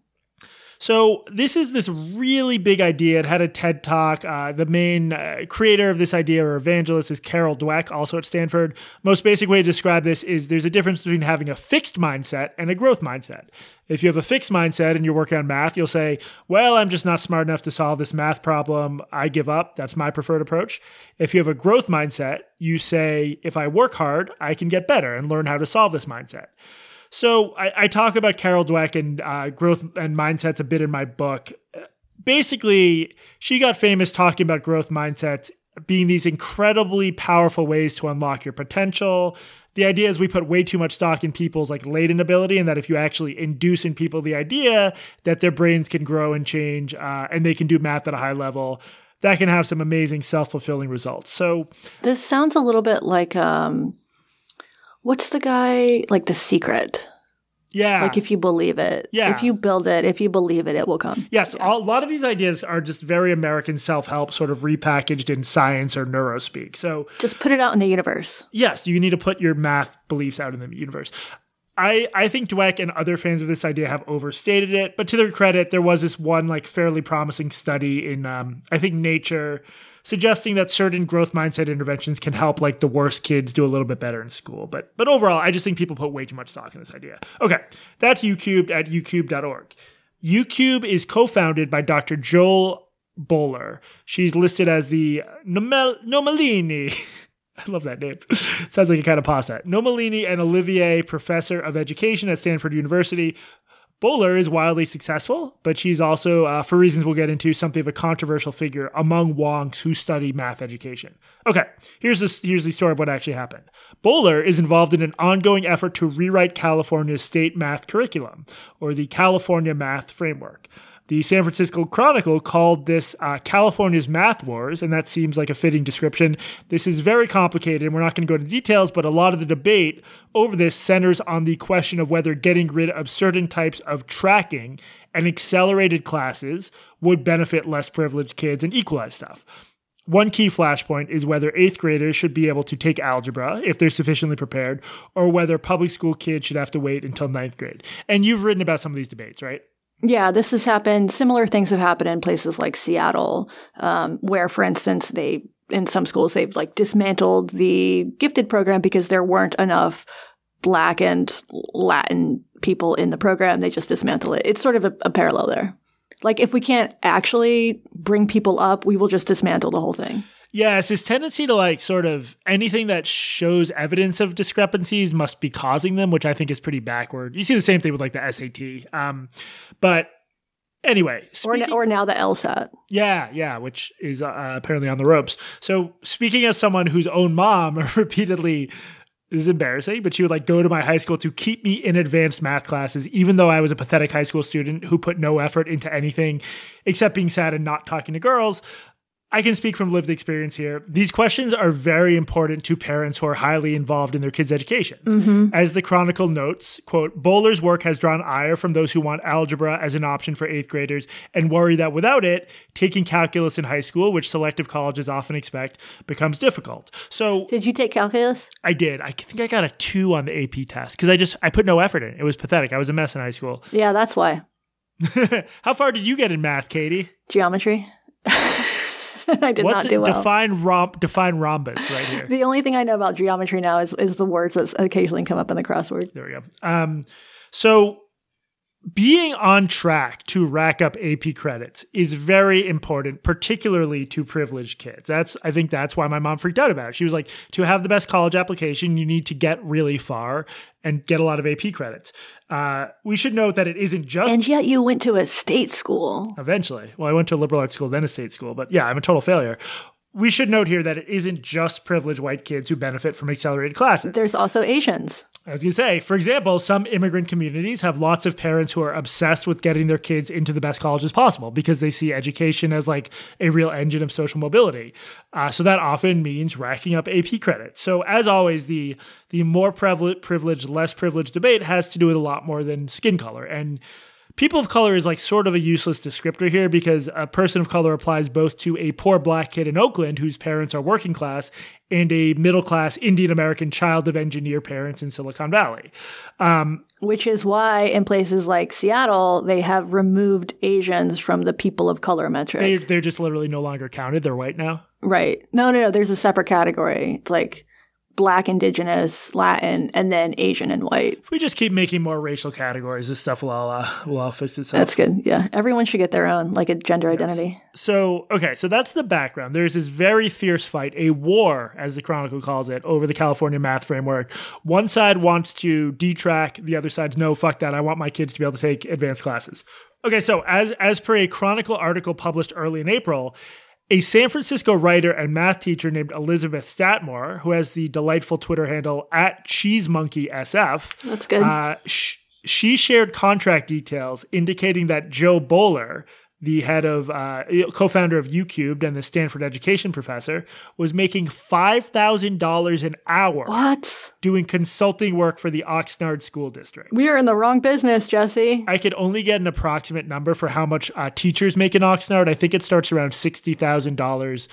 So this is this really big idea. It had a TED talk. Uh, the main uh, creator of this idea or evangelist is Carol Dweck, also at Stanford. Most basic way to describe this is there's a difference between having a fixed mindset and a growth mindset. If you have a fixed mindset and you're working on math, you'll say, well, I'm just not smart enough to solve this math problem. I give up. That's my preferred approach. If you have a growth mindset, you say, if I work hard, I can get better and learn how to solve this mindset. So I, I talk about Carol Dweck and uh, growth and mindsets a bit in my book. Basically, she got famous talking about growth mindsets being these incredibly powerful ways to unlock your potential. The idea is we put way too much stock in people's like latent ability, and that if you actually induce in people the idea that their brains can grow and change, uh, and they can do math at a high level, that can have some amazing self fulfilling results. So this sounds a little bit like um, what's the guy like The Secret? Yeah. Like if you believe it. Yeah. If you build it, if you believe it, it will come. Yes. Yeah. A lot of these ideas are just very American self help, sort of repackaged in science or neurospeak. So just put it out in the universe. Yes, you need to put your math beliefs out in the universe. I, I think Dweck and other fans of this idea have overstated it, but to their credit, there was this one like fairly promising study in um, I think Nature suggesting that certain growth mindset interventions can help like the worst kids do a little bit better in school. But but overall, I just think people put way too much stock in this idea. Okay, that's Youcubed at youcubed.org. Youcube is co-founded by Dr. Jo Boaler. She's listed as the Nomellini. I love that name. Sounds like a kind of pasta. Nomellini and Olivier, professor of education at Stanford University, Boaler is wildly successful, but she's also, uh, for reasons we'll get into, something of a controversial figure among wonks who study math education. Okay, here's this, here's the story of what actually happened. Boaler is involved in an ongoing effort to rewrite California's state math curriculum, or the California Math Framework. The San Francisco Chronicle called this uh, California's Math Wars, and that seems like a fitting description. This is very complicated, and we're not going to go into details, but a lot of the debate over this centers on the question of whether getting rid of certain types of tracking and accelerated classes would benefit less privileged kids and equalize stuff. One key flashpoint is whether eighth graders should be able to take algebra if they're sufficiently prepared, or whether public school kids should have to wait until ninth grade. And you've written about some of these debates, right? Yeah, this has happened. Similar things have happened in places like Seattle, um, where, for instance, they in some schools they've like dismantled the gifted program because there weren't enough black and Latin people in the program. They just dismantle it. It's sort of a, a parallel there. Like if we can't actually bring people up, we will just dismantle the whole thing. Yeah, it's this tendency to like sort of anything that shows evidence of discrepancies must be causing them, which I think is pretty backward. You see the same thing with like the SAT. Um, but anyway, speaking, or, or now the LSAT. Yeah, yeah, which is uh, apparently on the ropes. So speaking as someone whose own mom repeatedly this is embarrassing, but she would like go to my high school to keep me in advanced math classes, even though I was a pathetic high school student who put no effort into anything except being sad and not talking to girls. I can speak from lived experience here. These questions are very important to parents who are highly involved in their kids' education. Mm-hmm. As the Chronicle notes, quote, Boaler's work has drawn ire from those who want algebra as an option for eighth graders and worry that without it, taking calculus in high school, which selective colleges often expect, becomes difficult. So Did you take calculus? I did. I think I got a two on the AP test because I just I put no effort in. It was pathetic. I was a mess in high school. Yeah, that's why. How far did you get in math, Katie? Geometry. I did What's not do well. Define rom- define rhombus right here. the only thing I know about geometry now is is the words that occasionally come up in the crossword. There we go. Um, so being on track to rack up AP credits is very important, particularly to privileged kids. That's I think that's why my mom freaked out about it. She was like, to have the best college application, you need to get really far and get a lot of AP credits. Uh, we should note that it isn't just. And yet you went to a state school. Eventually. Well, I went to a liberal arts school, then a state school, but yeah, I'm a total failure. We should note here that it isn't just privileged white kids who benefit from accelerated classes. There's also Asians. I was going to say, for example, some immigrant communities have lots of parents who are obsessed with getting their kids into the best colleges possible because they see education as like a real engine of social mobility. Uh, so that often means racking up AP credits. So as always, the the more prevalent privileged, less privileged debate has to do with a lot more than skin color and people of color is like sort of a useless descriptor here because a person of color applies both to a poor black kid in Oakland whose parents are working class and a middle class Indian American child of engineer parents in Silicon Valley. Um, Which is why in places like Seattle, they have removed Asians from the people of color metric. They, they're just literally no longer counted. They're white now. right. No, no, no. There's a separate category. It's like black, indigenous, Latin, and then Asian and white. If we just keep making more racial categories, this stuff will all uh, will all fix itself. That's good. Yeah. Everyone should get their own, like a gender identity. So, okay, so that's the background. There's this very fierce fight, a war, as the Chronicle calls it, over the California math framework. One side wants to detrack, the other side's no, fuck that. I want my kids to be able to take advanced classes. Okay, so as as per a Chronicle article published early in April, a San Francisco writer and math teacher named Elizabeth Statmore, who has the delightful Twitter handle at CheeseMonkeySF, That's good. uh, sh- she shared contract details indicating that Joe Bowler, the head of uh, co-founder of YouCubed and the Stanford education professor, was making five thousand dollars an hour what? doing consulting work for the Oxnard School District. We are in the wrong business, Jesse. I could only get an approximate number for how much uh, teachers make in Oxnard. I think it starts around sixty thousand dollars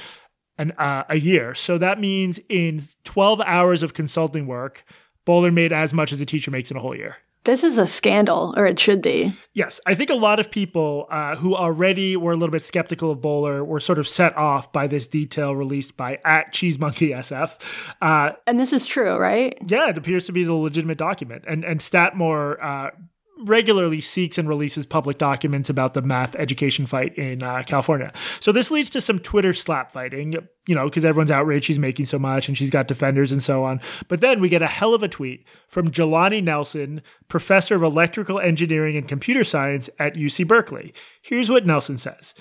an uh, a year. So that means in twelve hours of consulting work, Bowler made as much as a teacher makes in a whole year. This is a scandal, or it should be. Yes, I think a lot of people uh, who already were a little bit skeptical of Boaler were sort of set off by this detail released by at CheeseMonkeySF. Uh, And this is true, right? yeah, it appears to be the legitimate document, and and Statmore uh, regularly seeks and releases public documents about the math education fight in uh, California. So this leads to some Twitter slap fighting, you know, because everyone's outraged she's making so much and she's got defenders and so on. But then we get a hell of a tweet from Jelani Nelson, professor of electrical engineering and computer science at UC Berkeley. Here's what Nelson says.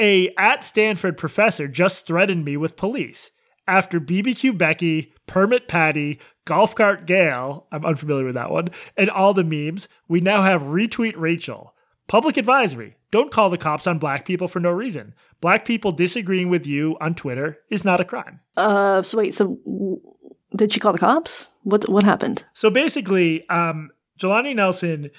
A at Stanford professor just threatened me with police. After BBQ Becky, Permit Patty, Golf Cart Gail, I'm unfamiliar with that one, and all the memes, we now have Retweet Rachel. Public advisory don't call the cops on black people for no reason. Black people disagreeing with you on Twitter is not a crime. Uh, so wait, so w- did she call the cops? What what happened? So basically, um, Jelani Nelson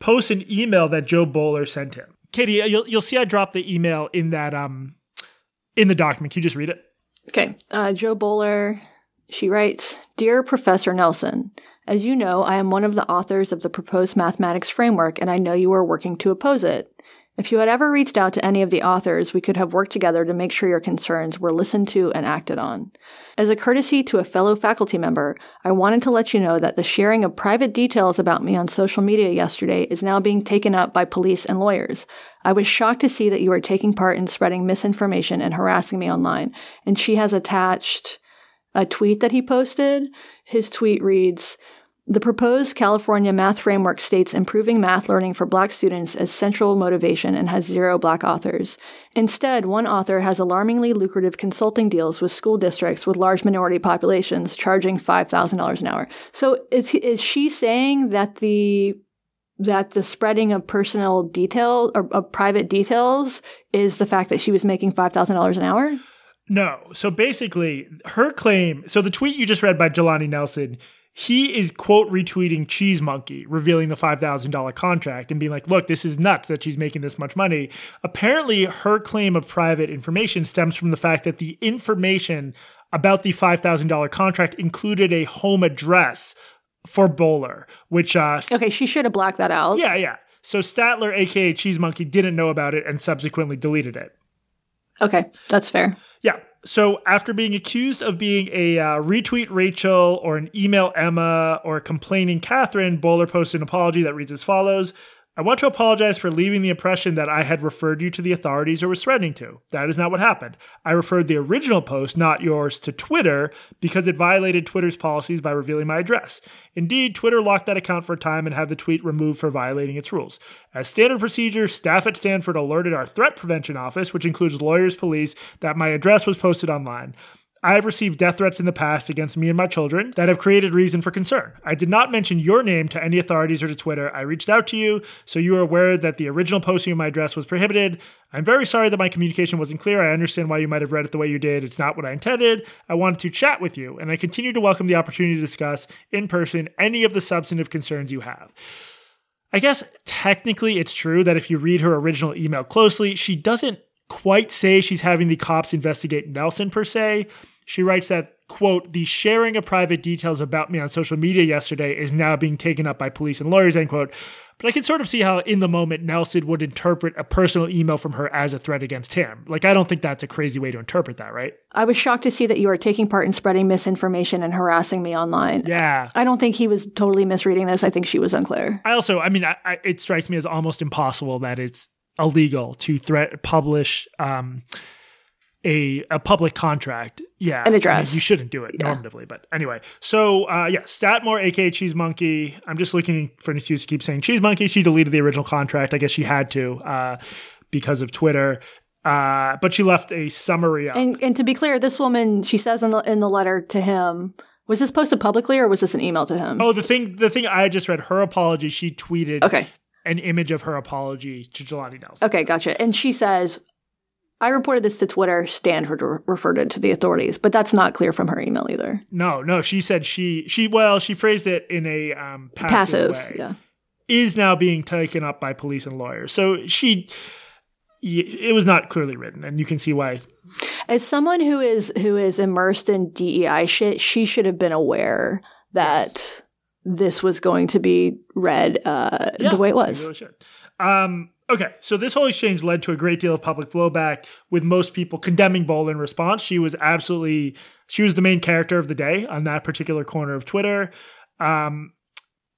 posts an email that Jo Boaler sent him. Katie, you'll, you'll see I dropped the email in that um, in the document. Can you just read it? Okay, uh, Jo Boaler. She writes, "Dear Professor Nelson." As you know, I am one of the authors of the proposed mathematics framework, and I know you are working to oppose it. If you had ever reached out to any of the authors, we could have worked together to make sure your concerns were listened to and acted on. As a courtesy to a fellow faculty member, I wanted to let you know that the sharing of private details about me on social media yesterday is now being taken up by police and lawyers. I was shocked to see that you are taking part in spreading misinformation and harassing me online. And she has attached a tweet that he posted. His tweet reads, the proposed California math framework states improving math learning for black students as central motivation and has zero black authors. Instead, one author has alarmingly lucrative consulting deals with school districts with large minority populations, charging $5,000 an hour. So is, is she saying that the that the spreading of personal detail or of private details is the fact that she was making $5,000 an hour? No. So basically, her claim. So the tweet you just read by Jelani Nelson, he is quote retweeting Cheese Monkey, revealing the five thousand dollar contract and being like, "Look, this is nuts that she's making this much money." Apparently, her claim of private information stems from the fact that the information about the five thousand dollar contract included a home address for Boaler, which uh, Okay, she should have blacked that out. yeah, yeah. So Statler, aka Cheese Monkey, didn't know about it and subsequently deleted it. Okay, that's fair. So after being accused of being a uh, retweet Rachel or an email Emma or complaining Catherine, Boaler posted an apology that reads as follows. I want to apologize for leaving the impression that I had referred you to the authorities or was threatening to. That is not what happened. I referred the original post, not yours, to Twitter because it violated Twitter's policies by revealing my address. Indeed, Twitter locked that account for a time and had the tweet removed for violating its rules. As standard procedure, staff at Stanford alerted our threat prevention office, which includes lawyers, police, that my address was posted online. I have received death threats in the past against me and my children that have created reason for concern. I did not mention your name to any authorities or to Twitter. I reached out to you so you are aware that the original posting of my address was prohibited. I'm very sorry that my communication wasn't clear. I understand why you might have read it the way you did. It's not what I intended. I wanted to chat with you, and I continue to welcome the opportunity to discuss in person any of the substantive concerns you have. I guess technically it's true that if you read her original email closely, she doesn't quite say she's having the cops investigate Nelson per se. She writes that quote, the sharing of private details about me on social media yesterday is now being taken up by police and lawyers, end quote. But I can sort of see how, in the moment, Nelson would interpret a personal email from her as a threat against him. Like, I don't think that's a crazy way to interpret that, right? I was shocked to see that you are taking part in spreading misinformation and harassing me online. Yeah. I don't think he was totally misreading this. I think she was unclear. I also, I mean, I, I, it strikes me as almost impossible that it's illegal to threat publish um, a a public contract. Yeah, An address. I mean, you shouldn't do it Yeah. normatively, but anyway. So uh, yeah, Statmore, aka Cheese Monkey. I'm just looking for an excuse to keep saying Cheese Monkey. She deleted the original contract. I guess she had to uh, because of Twitter. Uh, but she left a summary up. And and to be clear, this woman, she says in the in the letter to him, was this posted publicly or was this an email to him? oh, the thing, the thing I just read, her apology. She tweeted Okay. an image of her apology to Jelani Nelson. Okay, gotcha. And she says, I reported this to Twitter, stand her re- referred it to the authorities, but that's not clear from her email either. No, no, she said she she well she phrased it in a um, passive, Passive, way. yeah. Is now being taken up by police and lawyers. So she, it was not clearly written, and you can see why. As someone who is who is immersed in DEI shit, she should have been aware that this was going to be read uh, Yeah, the way it was. really should. Um, okay, so this whole exchange led to a great deal of public blowback, with most people condemning Bowl in response. She was absolutely she was the main character of the day on that particular corner of Twitter. Um,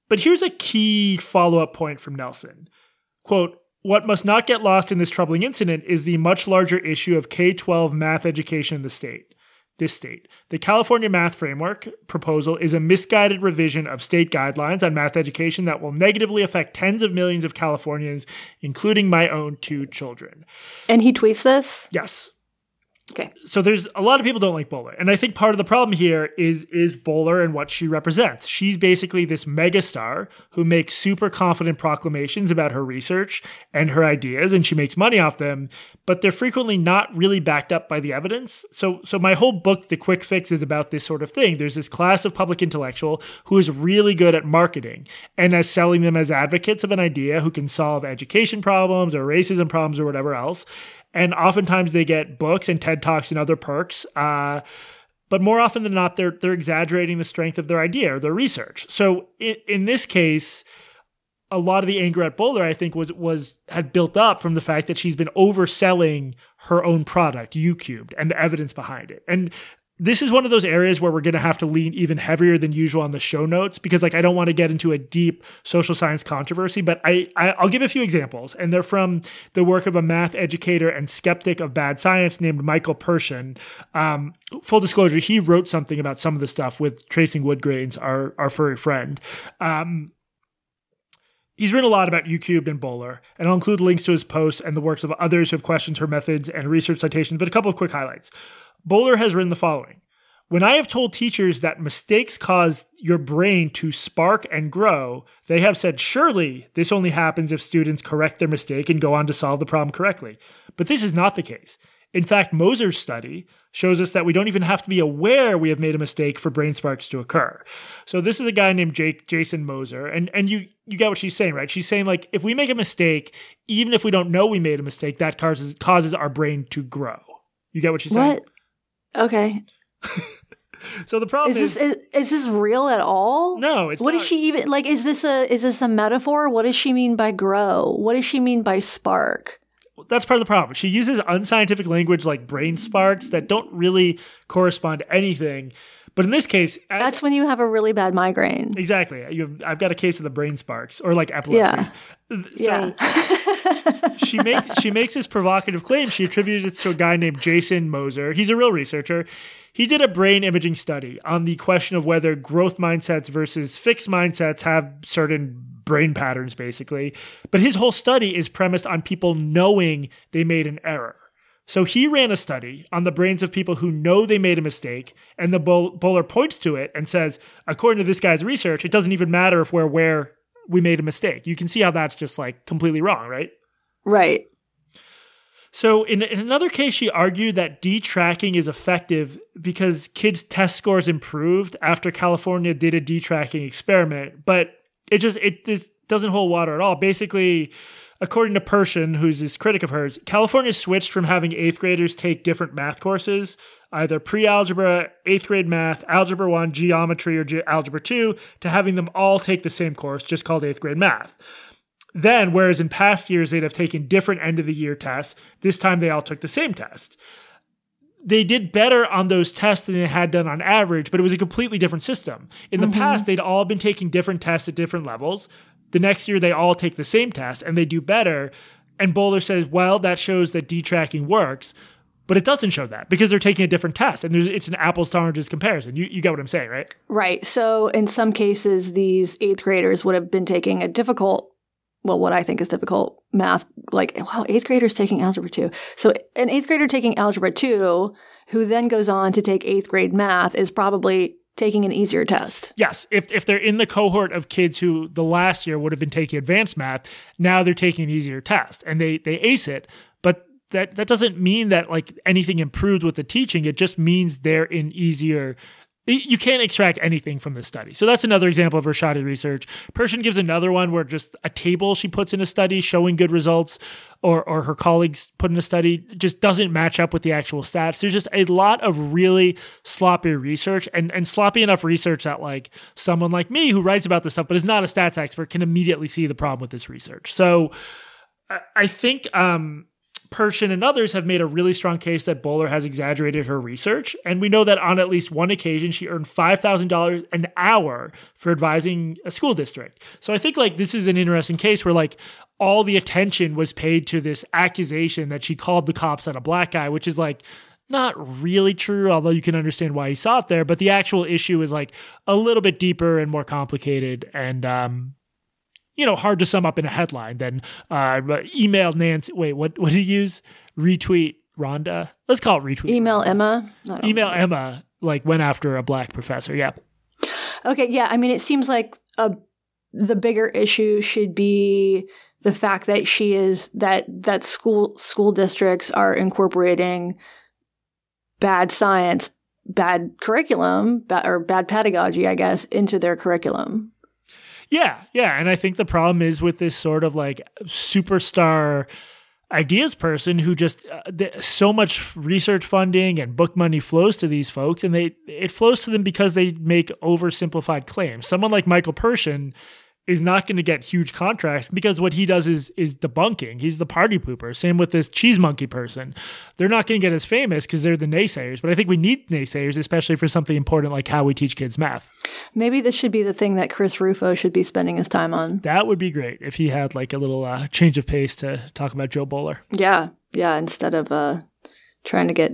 but here's a key follow up point from Nelson. Quote, what must not get lost in this troubling incident is the much larger issue of K 12 math education in the state. This state. The California Math Framework proposal is a misguided revision of state guidelines on math education that will negatively affect tens of millions of Californians, including my own two children. And he tweets this. Yes, Okay. so there's a lot of people don't like Boaler, and I think part of the problem here is is Boaler and what she represents. She's basically this megastar who makes super confident proclamations about her research and her ideas, and she makes money off them, but they're frequently not really backed up by the evidence. So, so my whole book, The Quick Fix, is about this sort of thing. There's this class of public intellectual who is really good at marketing and as selling them as advocates of an idea who can solve education problems or racism problems or whatever else and oftentimes they get books and TED talks and other perks. Uh, but more often than not, they're they're exaggerating the strength of their idea or their research. So in, in this case, a lot of the anger at Boaler, I think, was was had built up from the fact that she's been overselling her own product, YouCubed, and the evidence behind it. And this is one of those areas where we're going to have to lean even heavier than usual on the show notes because like I don't want to get into a deep social science controversy, but I, I I'll give a few examples and they're from the work of a math educator and skeptic of bad science named Michael Pershan. Um, full disclosure, he wrote something about some of the stuff with Tracing Wood Grains, our our furry friend. Um, He's written a lot about YouCubed and Boaler, and I'll include links to his posts and the works of others who have questioned her methods and research citations, but a couple of quick highlights. Boaler has written the following When I have told teachers that mistakes cause your brain to spark and grow, they have said, surely this only happens if students correct their mistake and go on to solve the problem correctly. But this is not the case. In fact, Moser's study shows us that we don't even have to be aware we have made a mistake for brain sparks to occur. So this is a guy named Jake Jason Moser, and and you you get what she's saying, right? She's saying like if we make a mistake, even if we don't know we made a mistake, that causes causes our brain to grow. You get what she's saying? Okay. So the problem Is is, this is, is this real at all? no, it's What not. does she even like? Is this a is this a metaphor? What does she mean by grow? What does she mean by spark? that's part of the problem. She uses unscientific language like brain sparks that don't really correspond to anything. But in this case, as, That's when you have a really bad migraine. exactly. You have, I've got a case of the brain sparks or like epilepsy. So yeah. she makes she makes this provocative claim. She attributes it to a guy named Jason Moser. He's a real researcher. He did a brain imaging study on the question of whether growth mindsets versus fixed mindsets have certain brain patterns, basically. But his whole study is premised on people knowing they made an error. So he ran a study on the brains of people who know they made a mistake, and the bowl- Boaler points to it and says, according to this guy's research, it doesn't even matter if we're aware we made a mistake. You can see how that's just like completely wrong, right? right. So, in, in another case, she argued that detracking is effective because kids' test scores improved after California did a detracking experiment, but it just it this doesn't hold water at all. Basically, according to Pershan, who's this critic of hers, California switched from having eighth graders take different math courses, either pre algebra, eighth grade math, algebra one, geometry, or ge- algebra two, to having them all take the same course, just called eighth grade math. Then, whereas in past years they'd have taken different end of the year tests, this time they all took the same test. They did better on those tests than they had done on average, but it was a completely different system. In the mm-hmm. past, they'd all been taking different tests at different levels. The next year, they all take the same test and they do better. And Boaler says, well, that shows that D tracking works, but it doesn't show that because they're taking a different test and it's an apples to oranges comparison. You, you get what I'm saying, right? Right. So in some cases, these eighth graders would have been taking a difficult well, what I think is difficult math, like, wow, eighth graders taking algebra two. So an eighth grader taking algebra two, who then goes on to take eighth grade math, is probably taking an easier test. Yes. If, if they're in the cohort of kids who the last year would have been taking advanced math, now they're taking an easier test and they, they ace it. But that, that doesn't mean that like anything improved with the teaching. It just means they're in easier you can't extract anything from this study. So that's another example of her shoddy research. Pershan gives another one where just a table she puts in a study showing good results or, or her colleagues put in a study just doesn't match up with the actual stats. There's just a lot of really sloppy research and, and sloppy enough research that like someone like me who writes about this stuff but is not a stats expert can immediately see the problem with this research. So I think um, Pershan and others have made a really strong case that Boaler has exaggerated her research. And we know that on at least one occasion, she earned $5,000 an hour for advising a school district. So I think like this is an interesting case where like all the attention was paid to this accusation that she called the cops on a black guy, which is like, not really true, although you can understand why he saw it there. But the actual issue is like a little bit deeper and more complicated. And um, you know, hard to sum up in a headline than uh, email Nancy. Wait, what? What did he use? Retweet Rhonda. Let's call it retweet. Email Emma. Email know. Emma. Like went after a black professor. Yeah. Okay. Yeah. I mean, it seems like a the bigger issue should be the fact that she is that that school school districts are incorporating bad science, bad curriculum, bad, or bad pedagogy, I guess, into their curriculum. Yeah, yeah. And I think the problem is with this sort of like superstar ideas person who just uh, so much research funding and book money flows to these folks and they it flows to them because they make oversimplified claims. Someone like Michael Pershan is not going to get huge contracts because what he does is is debunking. He's the party pooper. Same with this cheese monkey person. They're not going to get as famous because they're the naysayers. But I think we need naysayers, especially for something important like how we teach kids math. Maybe this should be the thing that Chris Rufo should be spending his time on. That would be great if he had like a little uh, change of pace to talk about Jo Boaler. Yeah, yeah. Instead of uh, trying to get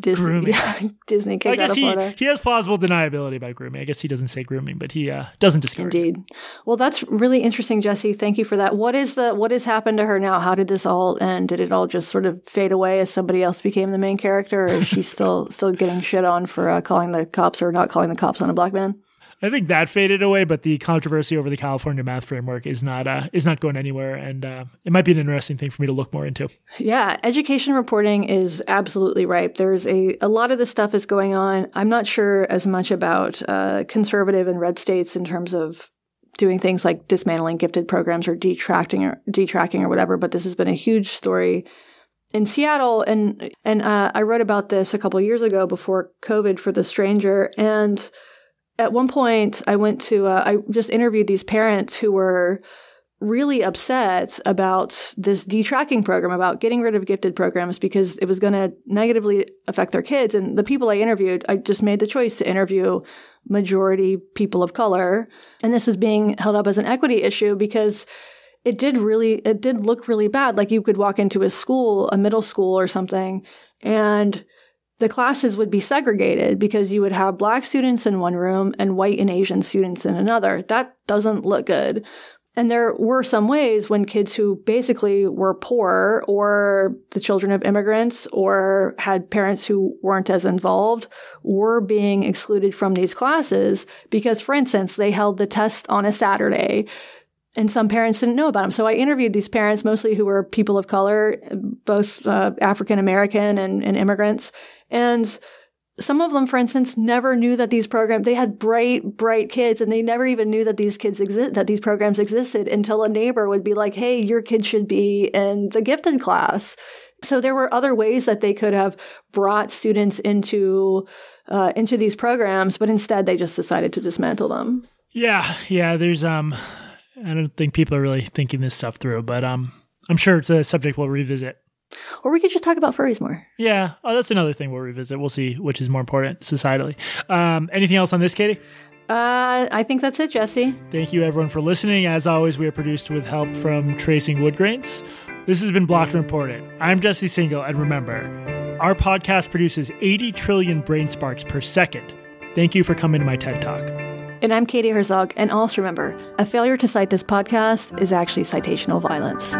Disney, grooming. Yeah, Disney I guess he, he has plausible deniability about grooming. I guess he doesn't say grooming, but he uh, doesn't discourage. Indeed. It. Well, that's really interesting, Jesse. Thank you for that. What is the what has happened to her now? How did this all end? Did it all just sort of fade away as somebody else became the main character, or is she still still getting shit on for uh, calling the cops or not calling the cops on a black man? I think that faded away, but the controversy over the California math framework is not uh, is not going anywhere, and uh, it might be an interesting thing for me to look more into. Yeah, education reporting is absolutely ripe. There's a a lot of this stuff is going on. I'm not sure as much about uh, conservative and red states in terms of doing things like dismantling gifted programs or detracting or detracking or whatever, but this has been a huge story in Seattle, and and uh, I wrote about this a couple years ago before COVID for The Stranger, and at one point, I went to, uh, I just interviewed these parents who were really upset about this detracking program, about getting rid of gifted programs because it was going to negatively affect their kids. And the people I interviewed, I just made the choice to interview majority people of color. And this was being held up as an equity issue because it did really, it did look really bad. Like you could walk into a school, a middle school or something, and the classes would be segregated because you would have black students in one room and white and Asian students in another. That doesn't look good. And there were some ways when kids who basically were poor or the children of immigrants or had parents who weren't as involved were being excluded from these classes because, for instance, they held the test on a Saturday and some parents didn't know about them. So I interviewed these parents, mostly who were people of color, both uh, African American and, and immigrants. And some of them, for instance, never knew that these programs, they had bright, bright kids and they never even knew that these kids exist, that these programs existed until a neighbor would be like, Hey, your kid should be in the gifted class. So there were other ways that they could have brought students into, uh, into these programs, but instead they just decided to dismantle them. Yeah. Yeah. There's, um, I don't think people are really thinking this stuff through, but, um, I'm sure it's a subject we'll revisit. Or we could just talk about furries more. Yeah, oh, that's another thing we'll revisit. We'll see which is more important societally. Um, anything else on this, Katie? Uh, I think that's it, Jesse. Thank you, everyone, for listening. As always, we are produced with help from Tracing Woodgrains. This has been Blocked and Reported. I'm Jesse Singal, and remember, our podcast produces 80 trillion brain sparks per second. Thank you for coming to my TED Talk. And I'm Katie Herzog, and also remember, a failure to cite this podcast is actually citational violence.